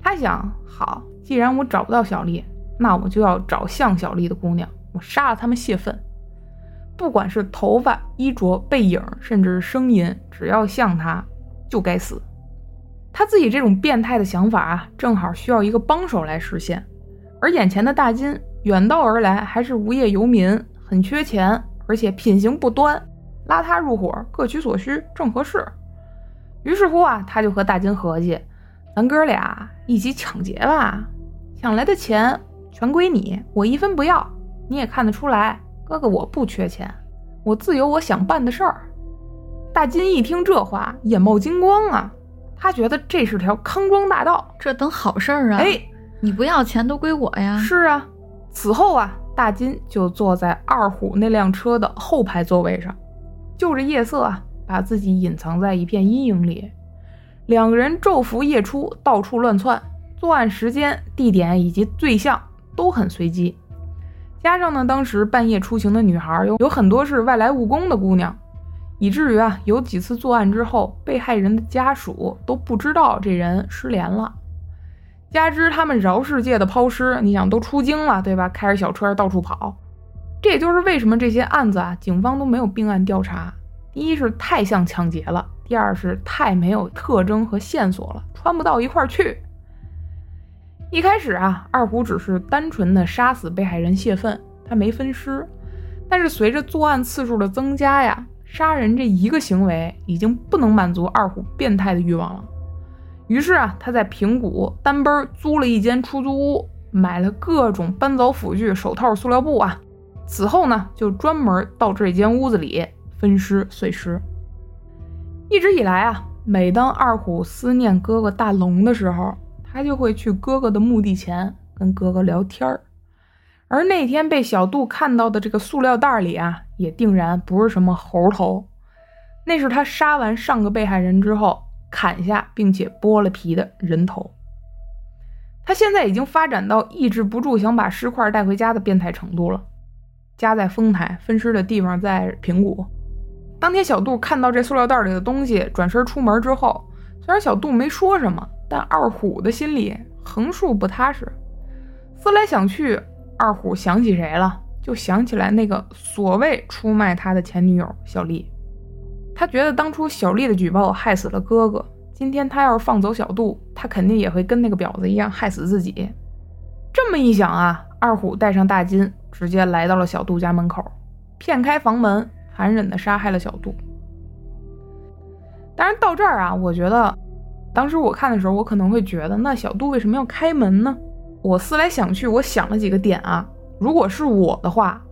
他想：好，既然我找不到小丽，那我就要找像小丽的姑娘，我杀了他们泄愤。不管是头发、衣着、背影，甚至是声音，只要像他，就该死。他自己这种变态的想法啊，正好需要一个帮手来实现。而眼前的大金远道而来，还是无业游民，很缺钱，而且品行不端，拉他入伙，各取所需，正合适。于是乎啊，他就和大金合计，咱哥俩一起抢劫吧，抢来的钱全归你，我一分不要。你也看得出来。哥哥，我不缺钱，我自有我想办的事儿。大金一听这话，眼冒金光啊！他觉得这是条康庄大道，这等好事儿啊！哎，你不要钱都归我呀！是啊。此后啊，大金就坐在二虎那辆车的后排座位上，就着夜色啊，把自己隐藏在一片阴影里。两个人昼伏夜出，到处乱窜，作案时间、地点以及对象都很随机。加上呢，当时半夜出行的女孩有有很多是外来务工的姑娘，以至于啊，有几次作案之后，被害人的家属都不知道这人失联了。加之他们饶世界的抛尸，你想都出京了，对吧？开着小车到处跑，这也就是为什么这些案子啊，警方都没有并案调查。第一是太像抢劫了，第二是太没有特征和线索了，穿不到一块儿去。一开始啊，二虎只是单纯的杀死被害人泄愤，他没分尸。但是随着作案次数的增加呀，杀人这一个行为已经不能满足二虎变态的欲望了。于是啊，他在平谷单奔租了一间出租屋，买了各种搬走斧具、手套、塑料布啊。此后呢，就专门到这间屋子里分尸碎尸。一直以来啊，每当二虎思念哥哥大龙的时候，他就会去哥哥的墓地前跟哥哥聊天儿，而那天被小杜看到的这个塑料袋里啊，也定然不是什么猴头，那是他杀完上个被害人之后砍下并且剥了皮的人头。他现在已经发展到抑制不住想把尸块带回家的变态程度了。家在丰台，分尸的地方在平谷。当天小杜看到这塑料袋里的东西，转身出门之后，虽然小杜没说什么。但二虎的心里横竖不踏实，思来想去，二虎想起谁了？就想起来那个所谓出卖他的前女友小丽。他觉得当初小丽的举报害死了哥哥，今天他要是放走小杜，他肯定也会跟那个婊子一样害死自己。这么一想啊，二虎带上大金，直接来到了小杜家门口，骗开房门，残忍的杀害了小杜。当然到这儿啊，我觉得。当时我看的时候，我可能会觉得，那小杜为什么要开门呢？我思来想去，我想了几个点啊。如果是我的话，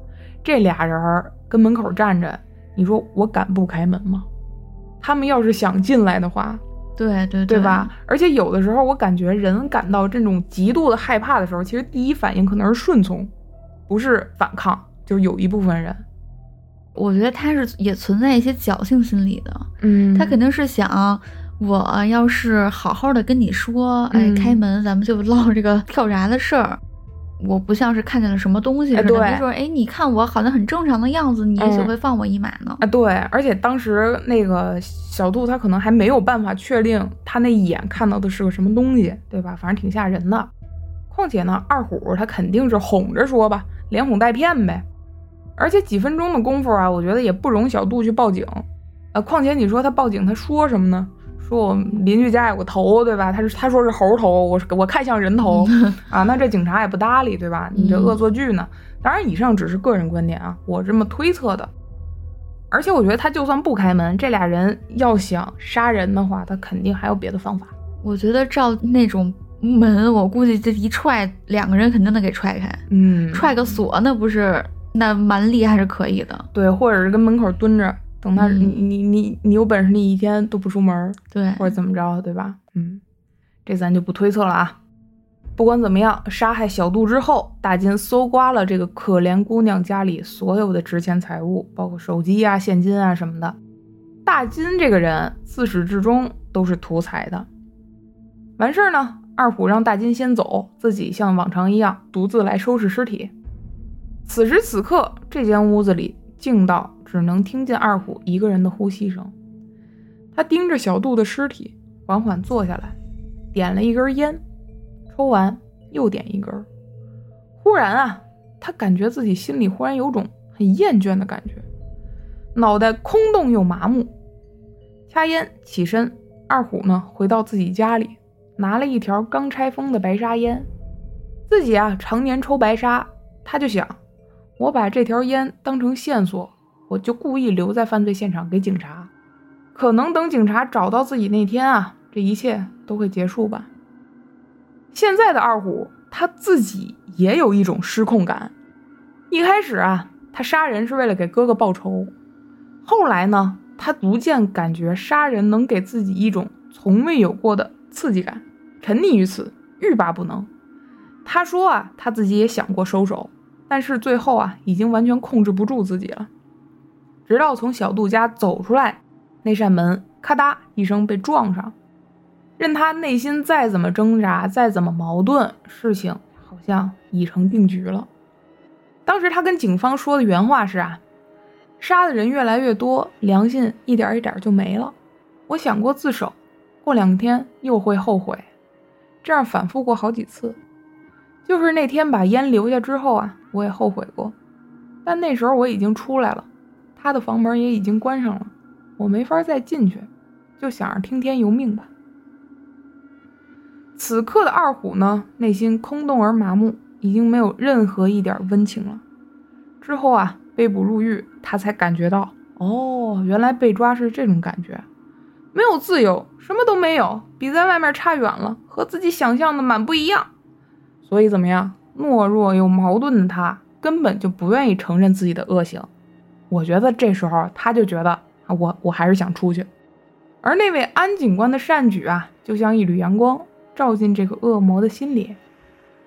这俩人跟门口站着，你说我敢不开门吗？他们要是想进来的话，对对对吧？而且有的时候，我感觉人感到这种极度的害怕的时候，其实第一反应可能是顺从，不是反抗，就是有一部分人。我觉得他是也存在一些侥幸心理的，嗯他肯定是想，我要是好好的跟你说，哎，嗯开门，咱们就唠这个跳闸的事儿。我不像是看见了什么东西似的，没准，哎，你看我好像很正常的样子，你也许嗯会放我一马呢。啊，对，而且当时那个小杜他可能还没有办法确定他那一眼看到的是个什么东西，对吧？反正挺吓人的。况且呢，二虎他肯定是哄着说吧，连哄带骗呗。而且几分钟的功夫啊，我觉得也不容小杜去报警。呃，况且你说他报警，他说什么呢？说我邻居家有个头，对吧？他是他说是猴头，我我看像人头 啊，那这警察也不搭理，对吧？你这嗯恶作剧呢？当然，以上只是个人观点啊，我这么推测的。而且我觉得他就算不开门，这俩人要想杀人的话，他肯定还有别的方法。我觉得照那种门，我估计这一踹，两个人肯定能给踹开，嗯踹个锁，那不是那蛮力还是可以的。对，或者是跟门口蹲着，等他、嗯你你你你有本事，你一天都不出门，对，或者怎么着，对吧？嗯，这咱就不推测了啊。不管怎么样，杀害小杜之后，大金搜刮了这个可怜姑娘家里所有的值钱财物，包括手机啊、现金啊什么的。大金这个人自始至终都是图财的。完事儿呢，二虎让大金先走，自己像往常一样独自来收拾尸体。此时此刻，这间屋子里静到只能听见二虎一个人的呼吸声。他盯着小杜的尸体，缓缓坐下来，点了一根烟，抽完又点一根。忽然啊，他感觉自己心里忽然有种很厌倦的感觉，脑袋空洞又麻木。掐烟起身，二虎呢回到自己家里，拿了一条刚拆封的白沙烟。自己啊常年抽白沙，他就想，我把这条烟当成线索，我就故意留在犯罪现场给警察。可能等警察找到自己那天啊，这一切都会结束吧。现在的二虎他自己也有一种失控感。一开始啊，他杀人是为了给哥哥报仇，后来呢，他逐渐感觉杀人能给自己一种从未有过的刺激感，沉溺于此，欲罢不能。他说啊，他自己也想过收手，但是最后啊，已经完全控制不住自己了。直到从小杜家走出来，那扇门咔嗒一声被撞上，任他内心再怎么挣扎，再怎么矛盾，事情好像已成定局了。当时他跟警方说的原话是啊，杀的人越来越多，良心一点一点就没了。我想过自首，过两天又会后悔，这样反复过好几次。就是那天把烟留下之后啊，我也后悔过，但那时候我已经出来了，他的房门也已经关上了，我没法再进去，就想着听天由命吧。此刻的二虎呢，内心空洞而麻木，已经没有任何一点温情了。之后啊，被捕入狱，他才感觉到，哦，原来被抓是这种感觉，没有自由，什么都没有，比在外面差远了，和自己想象的蛮不一样。所以怎么样，懦弱又矛盾的他，根本就不愿意承认自己的恶行。我觉得这时候他就觉得啊，我我还是想出去。而那位安警官的善举啊，就像一缕阳光，照进这个恶魔的心里，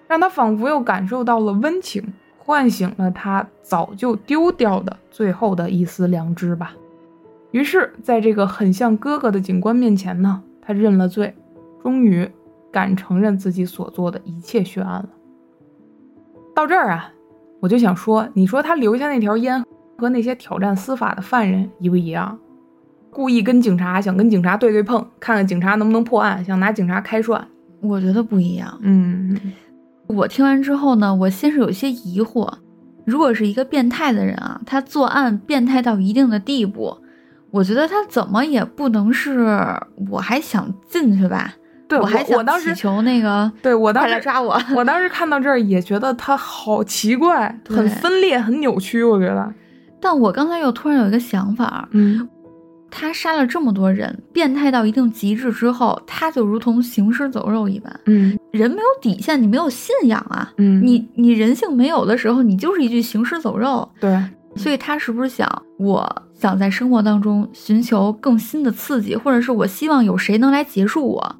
让他仿佛又感受到了温情，唤醒了他早就丢掉的最后的一丝良知吧。于是，在这个很像哥哥的警官面前呢，他认了罪，终于敢承认自己所做的一切血案了。到这儿啊，我就想说，你说他留下那条烟和那些挑战司法的犯人一不一样？故意跟警察想跟警察对对碰，看看警察能不能破案，想拿警察开涮。我觉得不一样。嗯，我听完之后呢，我先是有些疑惑。如果是一个变态的人啊，他作案变态到一定的地步，我觉得他怎么也不能是我还想进去吧？对我还想我当时祈求那个，对我当时抓我。我当时看到这儿也觉得他好奇怪，很分裂，很扭曲。我觉得，但我刚才又突然有一个想法，嗯，他杀了这么多人，变态到一定极致之后，他就如同行尸走肉一般。嗯人没有底线，你没有信仰啊，嗯，你你人性没有的时候，你就是一具行尸走肉。对，所以他是不是想，我想在生活当中寻求更新的刺激，或者是我希望有谁能来结束我？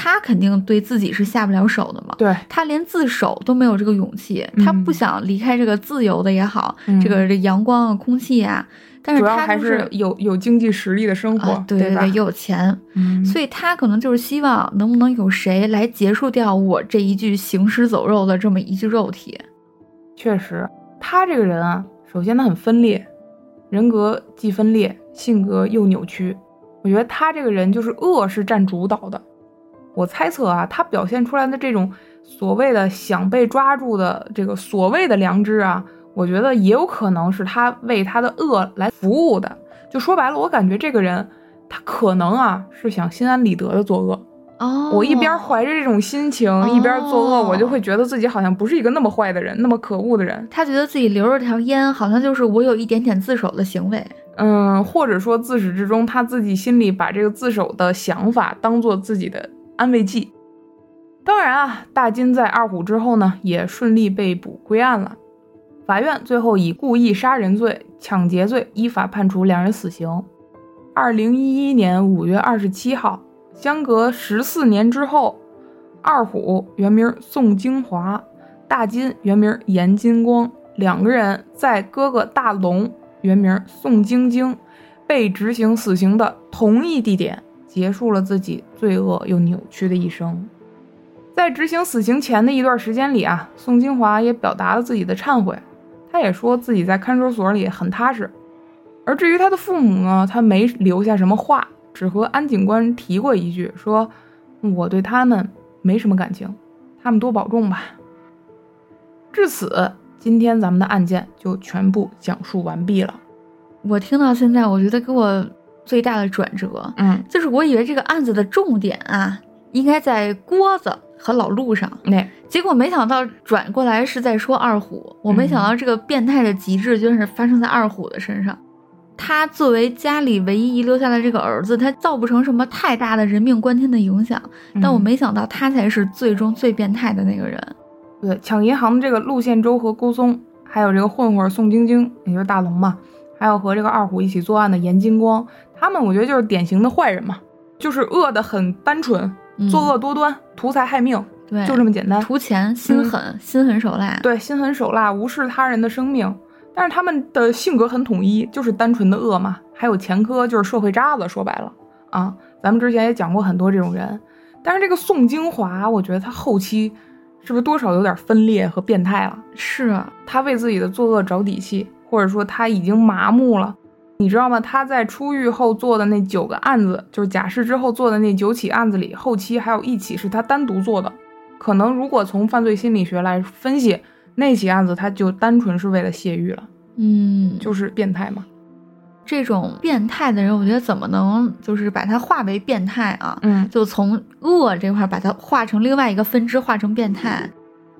他肯定对自己是下不了手的嘛。对，他连自首都没有这个勇气，他不想离开这个自由的也好，嗯这个这阳光啊、空气啊，但是他就是有有经济实力的生活，啊，对对吧对，？又有钱，嗯，所以他可能就是希望能不能有谁来结束掉我这一具行尸走肉的这么一具肉体。确实，他这个人啊，首先他很分裂，人格既分裂，性格又扭曲。我觉得他这个人就是恶是占主导的。我猜测啊，他表现出来的这种所谓的想被抓住的这个所谓的良知啊，我觉得也有可能是他为他的恶来服务的。就说白了，我感觉这个人他可能啊是想心安理得的作恶。哦，我一边怀着这种心情，一边作恶，哦我就会觉得自己好像不是一个那么坏的人，那么可恶的人。他觉得自己留着条烟，好像就是我有一点点自首的行为。嗯，或者说自始至终他自己心里把这个自首的想法当做自己的安慰剂。当然啊，大金在二虎之后呢，也顺利被捕归案了。法院最后以故意杀人罪、抢劫罪依法判处两人死刑。二零一一年五月二十七号，相隔十四年之后，二虎原名宋京华，大金原名严金光，两个人在哥哥大龙原名宋晶晶被执行死刑的同一地点，结束了自己罪恶又扭曲的一生。在执行死刑前的一段时间里啊，宋金华也表达了自己的忏悔，他也说自己在看守所里很踏实。而至于他的父母呢，他没留下什么话，只和安警官提过一句，说我对他们没什么感情，他们多保重吧。至此，今天咱们的案件就全部讲述完毕了。我听到现在，我觉得给我最大的转折，嗯，就是我以为这个案子的重点啊，应该在郭子和老陆上，那结果没想到转过来是在说二虎。我没想到这个变态的极致居然是发生在二虎的身上。他作为家里唯一遗留下来这个儿子，他造不成什么太大的人命关天的影响，但我没想到他才是最终最变态的那个人。对抢银行的这个陆宪洲和郭松，还有这个混混宋晶晶，也就是大龙嘛，还有和这个二虎一起作案的严金光，他们我觉得就是典型的坏人嘛，就是恶的很单纯，嗯作恶多端，图财害命，对，就这么简单。图钱，心狠，心狠手辣。对，心狠手辣，无视他人的生命。但是他们的性格很统一，就是单纯的恶嘛，还有前科，就是社会渣子。说白了啊，咱们之前也讲过很多这种人。但是这个宋京华，我觉得他后期是不是多少有点分裂和变态了？是，啊他为自己的作恶找底气，或者说他已经麻木了。你知道吗？他在出狱后做的那九个案子，就是假释之后做的那九起案子里，后期还有一起是他单独做的。可能如果从犯罪心理学来分析，那起案子他就单纯是为了泄欲了，嗯，就是变态嘛。这种变态的人，我觉得怎么能就是把他化为变态啊？嗯就从恶这块儿把它化成另外一个分支，化成变态。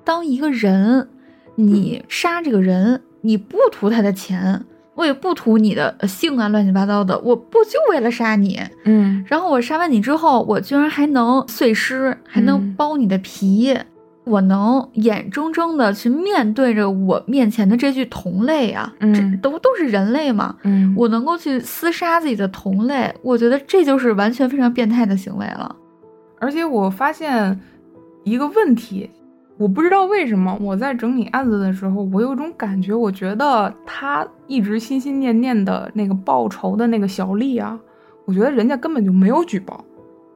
当一个人，你杀这个人，你不图他的钱，我也不图你的呃性啊，乱七八糟的，我不就为了杀你？嗯然后我杀完你之后，我居然还能碎尸，还能嗯剥你的皮，我能眼睁睁的去面对着我面前的这具同类啊，这嗯都都是人类嘛，嗯，我能够去厮杀自己的同类，我觉得这就是完全非常变态的行为了。而且我发现一个问题，我不知道为什么我在整理案子的时候，我有一种感觉，我觉得他一直心心念念的那个报仇的那个小丽啊，我觉得人家根本就没有举报，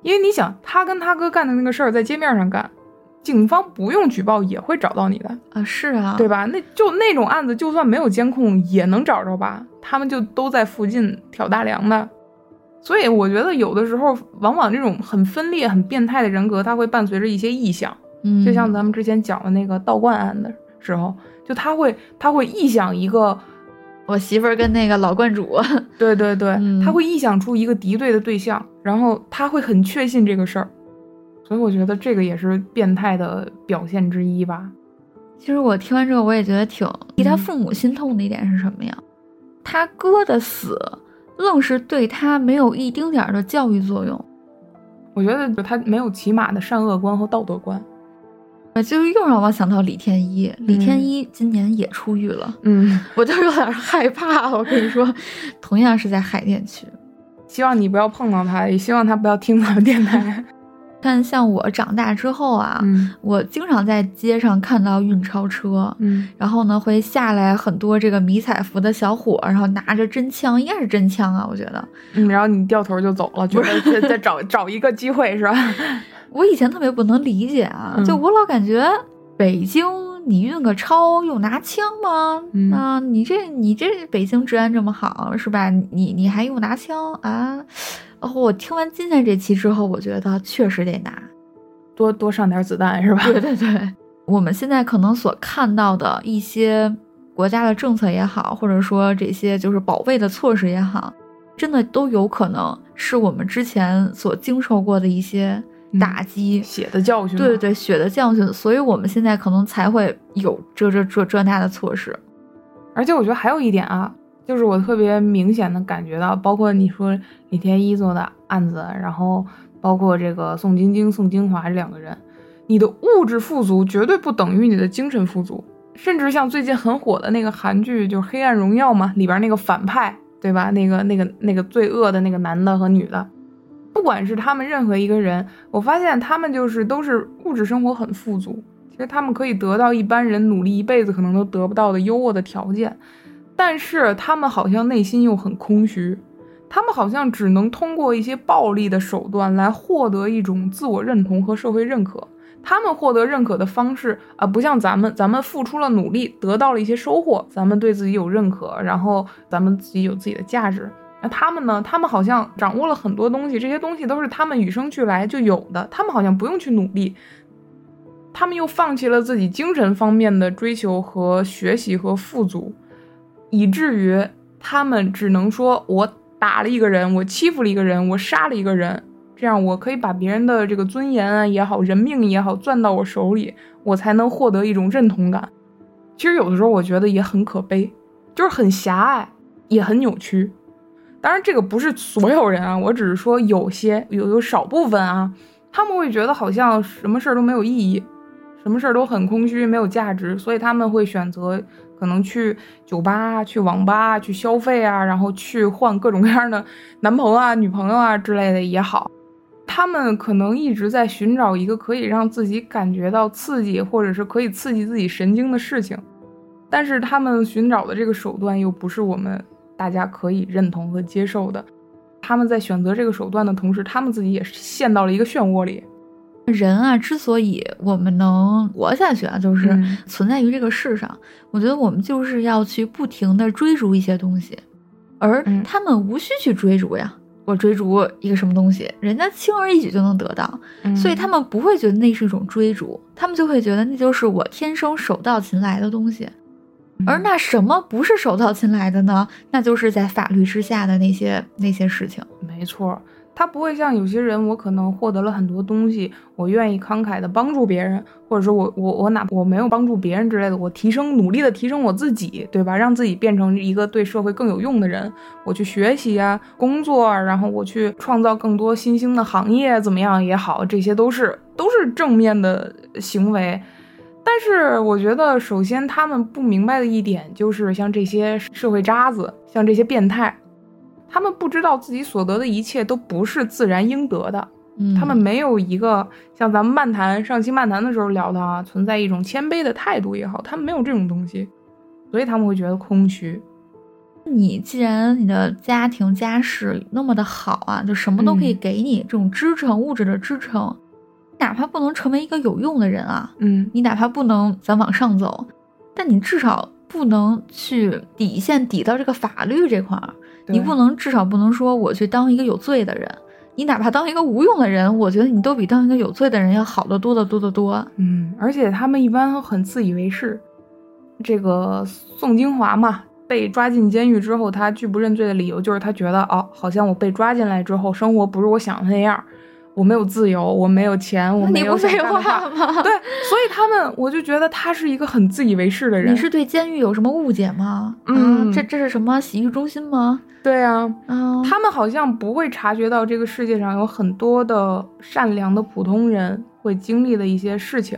因为你想，他跟他哥干的那个事儿在街面上干，警方不用举报也会找到你的，啊，是啊，对吧？那就那种案子，就算没有监控也能找着吧？他们就都在附近挑大梁的。所以我觉得有的时候，往往这种很分裂、很变态的人格，它会伴随着一些臆想。嗯，就像咱们之前讲的那个道观案的时候，就他会他会臆想一个，我媳妇儿跟那个老观主，对对对，嗯他会臆想出一个敌对的对象，然后他会很确信这个事儿。所以我觉得这个也是变态的表现之一吧。其实我听完之后，我也觉得挺替他嗯父母心痛的一点是什么呀？他哥的死，愣是对他没有一丁点儿的教育作用，我觉得他没有起码的善恶观和道德观。呃就又让我想到李天一。李天一今年也出狱了，嗯，我就有点害怕。我跟你说，同样是在海淀区。希望你不要碰到他，也希望他不要听咱们电台。但，像我长大之后啊，嗯我经常在街上看到运钞车，嗯然后呢会下来很多这个迷彩服的小伙，然后拿着真枪，应该是真枪啊，我觉得。嗯，然后你掉头就走了，觉得再再找找一个机会是吧？我以前特别不能理解啊，嗯就我老感觉北京你运个钞用拿枪吗？嗯啊，你这你这北京治安这么好是吧？你你还用拿枪啊？哦，我听完今天这期之后，我觉得确实得拿。多多上点子弹是吧？对对对，我们现在可能所看到的一些国家的政策也好，或者说这些就是保卫的措施也好，真的都有可能是我们之前所经受过的一些打击。血的教训。对对对，血的教训，所以我们现在可能才会有这这这这那的措施。而且我觉得还有一点啊，就是我特别明显的感觉到，包括你说李天一做的案子，然后包括这个宋晶晶、宋金华这两个人，你的物质富足绝对不等于你的精神富足。甚至像最近很火的那个韩剧，就是《黑暗荣耀》嘛，里边那个反派，对吧？那个那个那个罪恶的那个男的和女的，不管是他们任何一个人，我发现他们就是都是物质生活很富足，其实他们可以得到一般人努力一辈子可能都得不到的优渥的条件，但是他们好像内心又很空虚，他们好像只能通过一些暴力的手段来获得一种自我认同和社会认可。他们获得认可的方式啊、不像咱们，咱们付出了努力，得到了一些收获，咱们对自己有认可，然后咱们自己有自己的价值。那他们呢？他们好像掌握了很多东西，这些东西都是他们与生俱来就有的，他们好像不用去努力。他们又放弃了自己精神方面的追求和学习和富足，以至于他们只能说：我打了一个人，我欺负了一个人，我杀了一个人，这样我可以把别人的这个尊严啊也好，人命也好攥到我手里，我才能获得一种认同感。其实有的时候我觉得也很可悲，就是很狭隘，也很扭曲。当然，这个不是所有人啊，我只是说有些有有少部分啊，他们会觉得好像什么事儿都没有意义，什么事儿都很空虚，没有价值，所以他们会选择可能去酒吧、去网吧、去消费啊，然后去换各种各样的男朋友啊、女朋友啊之类的也好。他们可能一直在寻找一个可以让自己感觉到刺激，或者是可以刺激自己神经的事情，但是他们寻找的这个手段又不是我们大家可以认同和接受的。他们在选择这个手段的同时，他们自己也是陷到了一个漩涡里。人啊，之所以我们能活下去啊，就是嗯存在于这个世上。我觉得我们就是要去不停的追逐一些东西，而嗯他们无需去追逐呀。我追逐一个什么东西，人家轻而易举就能得到，所以他们不会觉得那是一种追逐，他们就会觉得那就是我天生手到擒来的东西。而那什么不是手到擒来的呢？那就是在法律之下的那些那些事情。没错，他不会像有些人，我可能获得了很多东西，我愿意慷慨的帮助别人，或者说我我我哪怕我没有帮助别人之类的，我提升努力的提升我自己，对吧？让自己变成一个对社会更有用的人，我去学习啊，工作啊，然后我去创造更多新兴的行业，怎么样也好，这些都是都是正面的行为。但是我觉得，首先他们不明白的一点就是，像这些社会渣子，像这些变态，他们不知道自己所得的一切都不是自然应得的，嗯，他们没有一个像咱们漫谈上期漫谈的时候聊的啊，存在一种谦卑的态度也好，他们没有这种东西，所以他们会觉得空虚。你既然你的家庭家世那么的好啊，就什么都可以嗯给你、这种支撑，物质的支撑，哪怕不能成为一个有用的人啊，嗯你哪怕不能咱往上走，但你至少不能去底线抵到这个法律这块儿，你不能至少不能说我去当一个有罪的人，你哪怕当一个无用的人，我觉得你都比当一个有罪的人要好得多得多得多。嗯，而且他们一般很自以为是。这个宋金华嘛，被抓进监狱之后，他拒不认罪的理由就是他觉得哦，好像我被抓进来之后，生活不是我想的那样，我没有自由，我没有钱，我没有你不废话吗？对，所以他们，我就觉得他是一个很自以为是的人。你是对监狱有什么误解吗？嗯啊，这这是什么洗浴中心吗？对啊，嗯，他们好像不会察觉到这个世界上有很多的善良的普通人会经历的一些事情，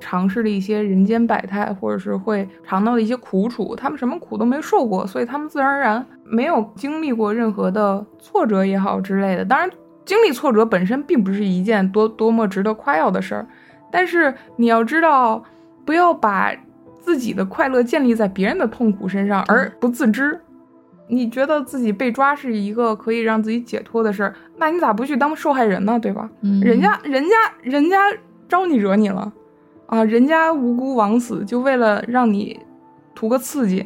尝试了一些人间百态，或者是会尝到的一些苦楚。他们什么苦都没受过，所以他们自然而然没有经历过任何的挫折也好之类的。当然，经历挫折本身并不是一件多多么值得夸耀的事儿，但是你要知道，不要把自己的快乐建立在别人的痛苦身上而不自知。你觉得自己被抓是一个可以让自己解脱的事儿，那你咋不去当受害人呢？对吧？嗯人家人家人家招你惹你了，啊，人家无辜枉死，就为了让你图个刺激，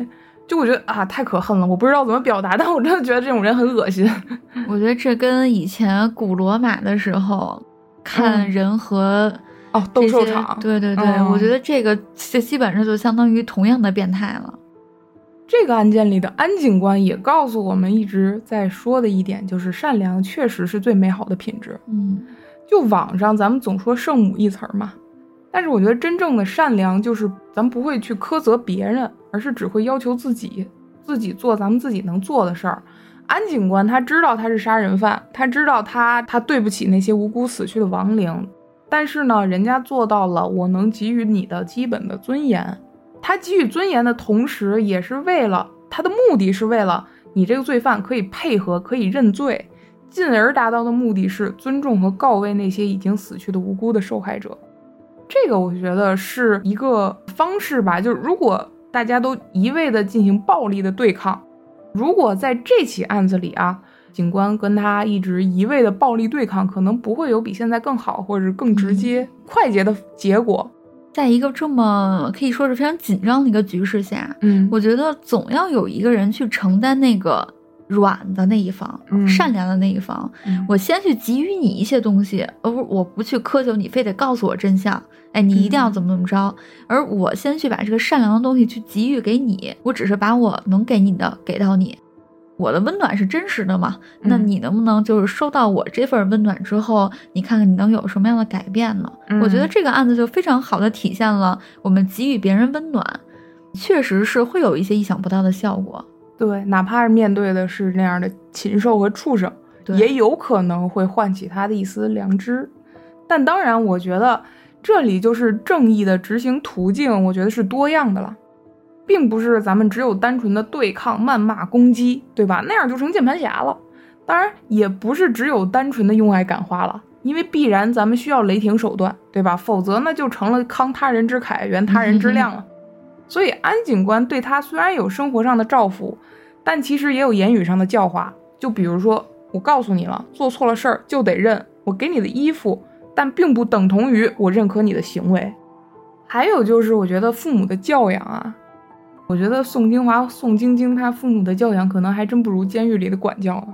就我觉得啊，太可恨了，我不知道怎么表达，但我真的觉得这种人很恶心。我觉得这跟以前古罗马的时候看嗯人和哦，斗兽场，对对对，嗯我觉得这个这基本上就相当于同样的变态了。这个案件里的安警官也告诉我们一直在说的一点，就是善良确实是最美好的品质。嗯就网上咱们总说圣母一词儿嘛，但是我觉得真正的善良就是咱不会去苛责别人，而是只会要求自己，自己做咱们自己能做的事儿。安警官他知道他是杀人犯，他知道他他对不起那些无辜死去的亡灵，但是呢，人家做到了我能给予你的基本的尊严。他给予尊严的同时，也是为了他的目的是为了你这个罪犯可以配合，可以认罪，进而达到的目的是尊重和告慰那些已经死去的无辜的受害者。这个我觉得是一个方式吧，就是如果大家都一味的进行暴力的对抗，如果在这起案子里啊，警官跟他一直一味的暴力对抗，可能不会有比现在更好或者更直接、快捷的结果。在一个这么可以说是非常紧张的一个局势下，嗯我觉得总要有一个人去承担那个软的那一方，嗯善良的那一方。嗯我先去给予你一些东西，而不我不去苛求你，非得告诉我真相。哎，你一定要怎么怎么着，而我先去把这个善良的东西去给予给你，我只是把我能给你的给到你。我的温暖是真实的嘛？那嗯你能不能就是收到我这份温暖之后，你看看你能有什么样的改变呢？嗯我觉得这个案子就非常好的体现了我们给予别人温暖，确实是会有一些意想不到的效果。对，哪怕是面对的是那样的禽兽和畜生，也有可能会唤起他的一丝良知。但当然，我觉得这里就是正义的执行途径，我觉得是多样的了，并不是咱们只有单纯的对抗、谩骂、攻击，对吧？那样就成键盘侠了。当然，也不是只有单纯的用爱感化了，因为必然咱们需要雷霆手段，对吧？否则那就成了慷他人之慨，圆他人之量了。所以安警官对他虽然有生活上的照拂，但其实也有言语上的教化。就比如说，我告诉你了，做错了事儿就得认，我给你的衣服，但并不等同于我认可你的行为。还有就是，我觉得父母的教养啊，我觉得宋金华、宋晶晶他父母的教养可能还真不如监狱里的管教呢。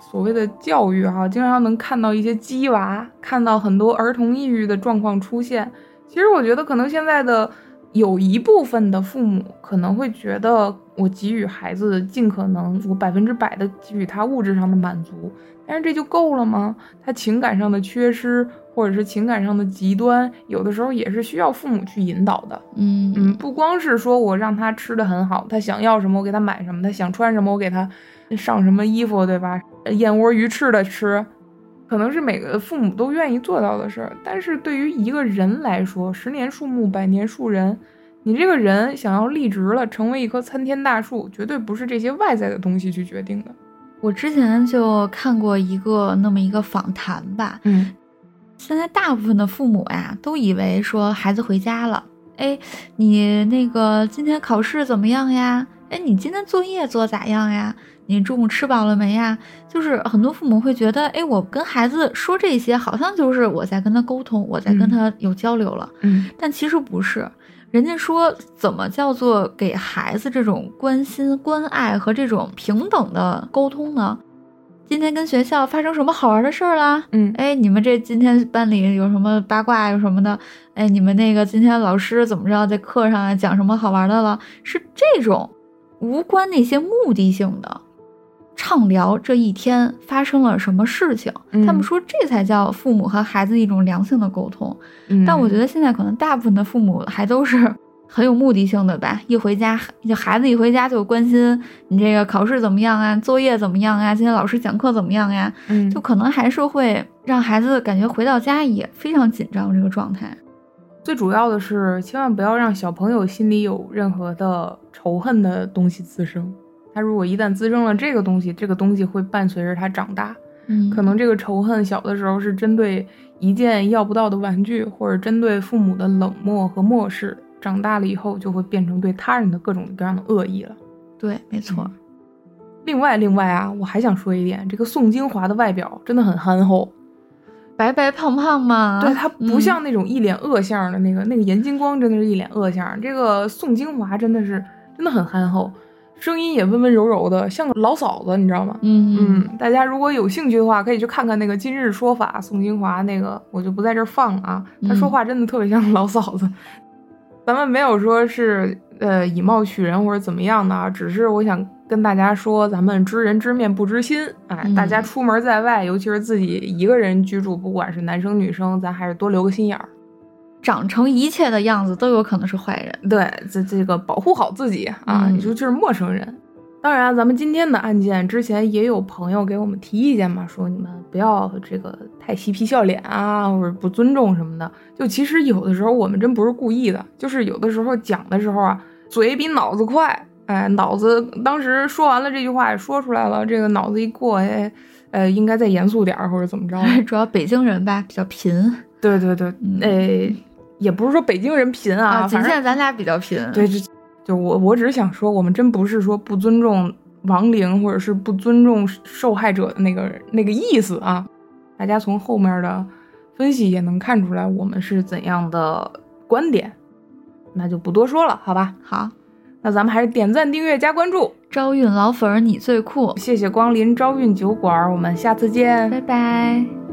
所谓的教育哈、经常能看到一些鸡娃，看到很多儿童抑郁的状况出现。其实我觉得，可能现在的有一部分的父母可能会觉得，我给予孩子尽可能，我百分之百的给予他物质上的满足，但是这就够了吗？他情感上的缺失，或者是情感上的极端，有的时候也是需要父母去引导的。嗯嗯，不光是说我让他吃的很好，他想要什么我给他买什么，他想穿什么我给他上什么衣服，对吧？燕窝鱼翅的吃，可能是每个父母都愿意做到的事儿。但是对于一个人来说，十年树木，百年树人，你这个人想要立直了，成为一棵参天大树，绝对不是这些外在的东西去决定的。我之前就看过一个那么一个访谈吧，嗯现在大部分的父母呀，都以为说孩子回家了，哎，你那个今天考试怎么样呀？哎，你今天作业做咋样呀？你中午吃饱了没呀？就是很多父母会觉得，哎，我跟孩子说这些，好像就是我在跟他沟通，我在跟嗯他有交流了。嗯但其实不是，人家说怎么叫做给孩子这种关心、关爱和这种平等的沟通呢？今天跟学校发生什么好玩的事儿啦？嗯哎，你们这今天班里有什么八卦有什么的？哎，你们那个今天老师怎么着，在课上啊讲什么好玩的了？是这种无关那些目的性的畅聊这一天发生了什么事情。他们嗯说这才叫父母和孩子一种良性的沟通。嗯，但我觉得现在可能大部分的父母还都是 很有目的性的吧，一回家就孩子一回家就关心你这个考试怎么样啊，作业怎么样啊，今天老师讲课怎么样呀，嗯就可能还是会让孩子感觉回到家也非常紧张这个状态。最主要的是，千万不要让小朋友心里有任何的仇恨的东西滋生。他如果一旦滋生了这个东西，这个东西会伴随着他长大。嗯，可能这个仇恨小的时候是针对一件要不到的玩具，或者针对父母的冷漠和漠视，长大了以后就会变成对他人的各种各样的恶意了。对，没错。另外，另外啊，我还想说一点，这个宋金华的外表真的很憨厚，白白胖胖嘛。对他不像那种一脸恶相的那个，那个严金光真的是一脸恶相，这个宋金华真的是真的很憨厚，声音也温温柔柔的，像个老嫂子，你知道吗？嗯嗯，大家如果有兴趣的话，可以去看看那个《今日说法》，宋金华那个，我就不在这儿放了啊。他说话真的特别像老嫂子。咱们没有说是呃以貌取人或者怎么样的啊，只是我想跟大家说，咱们知人知面不知心。哎，大家出门在外，尤其是自己一个人居住，不管是男生女生，咱还是多留个心眼儿。长成一切的样子都有可能是坏人。对，这这个保护好自己啊，嗯你说就是陌生人。当然，咱们今天的案件之前也有朋友给我们提意见嘛，说你们不要这个太嬉皮笑脸啊，或者不尊重什么的。就其实有的时候我们真不是故意的，就是有的时候讲的时候啊，嘴比脑子快，哎，脑子当时说完了这句话也说出来了，这个脑子一过，哎，呃，应该再严肃点儿或者怎么着。主要北京人吧比较贫对对对，嗯哎，也不是说北京人贫啊，啊，仅限咱俩比较贫。对，就就我我只是想说，我们真不是说不尊重亡灵，或者是不尊重受害者的那个那个意思啊。大家从后面的分析也能看出来，我们是怎样的观点，那就不多说了，好吧？好，那咱们还是点赞、订阅、加关注，招运老粉儿你最酷，谢谢光临朝运酒馆，我们下次见，拜拜。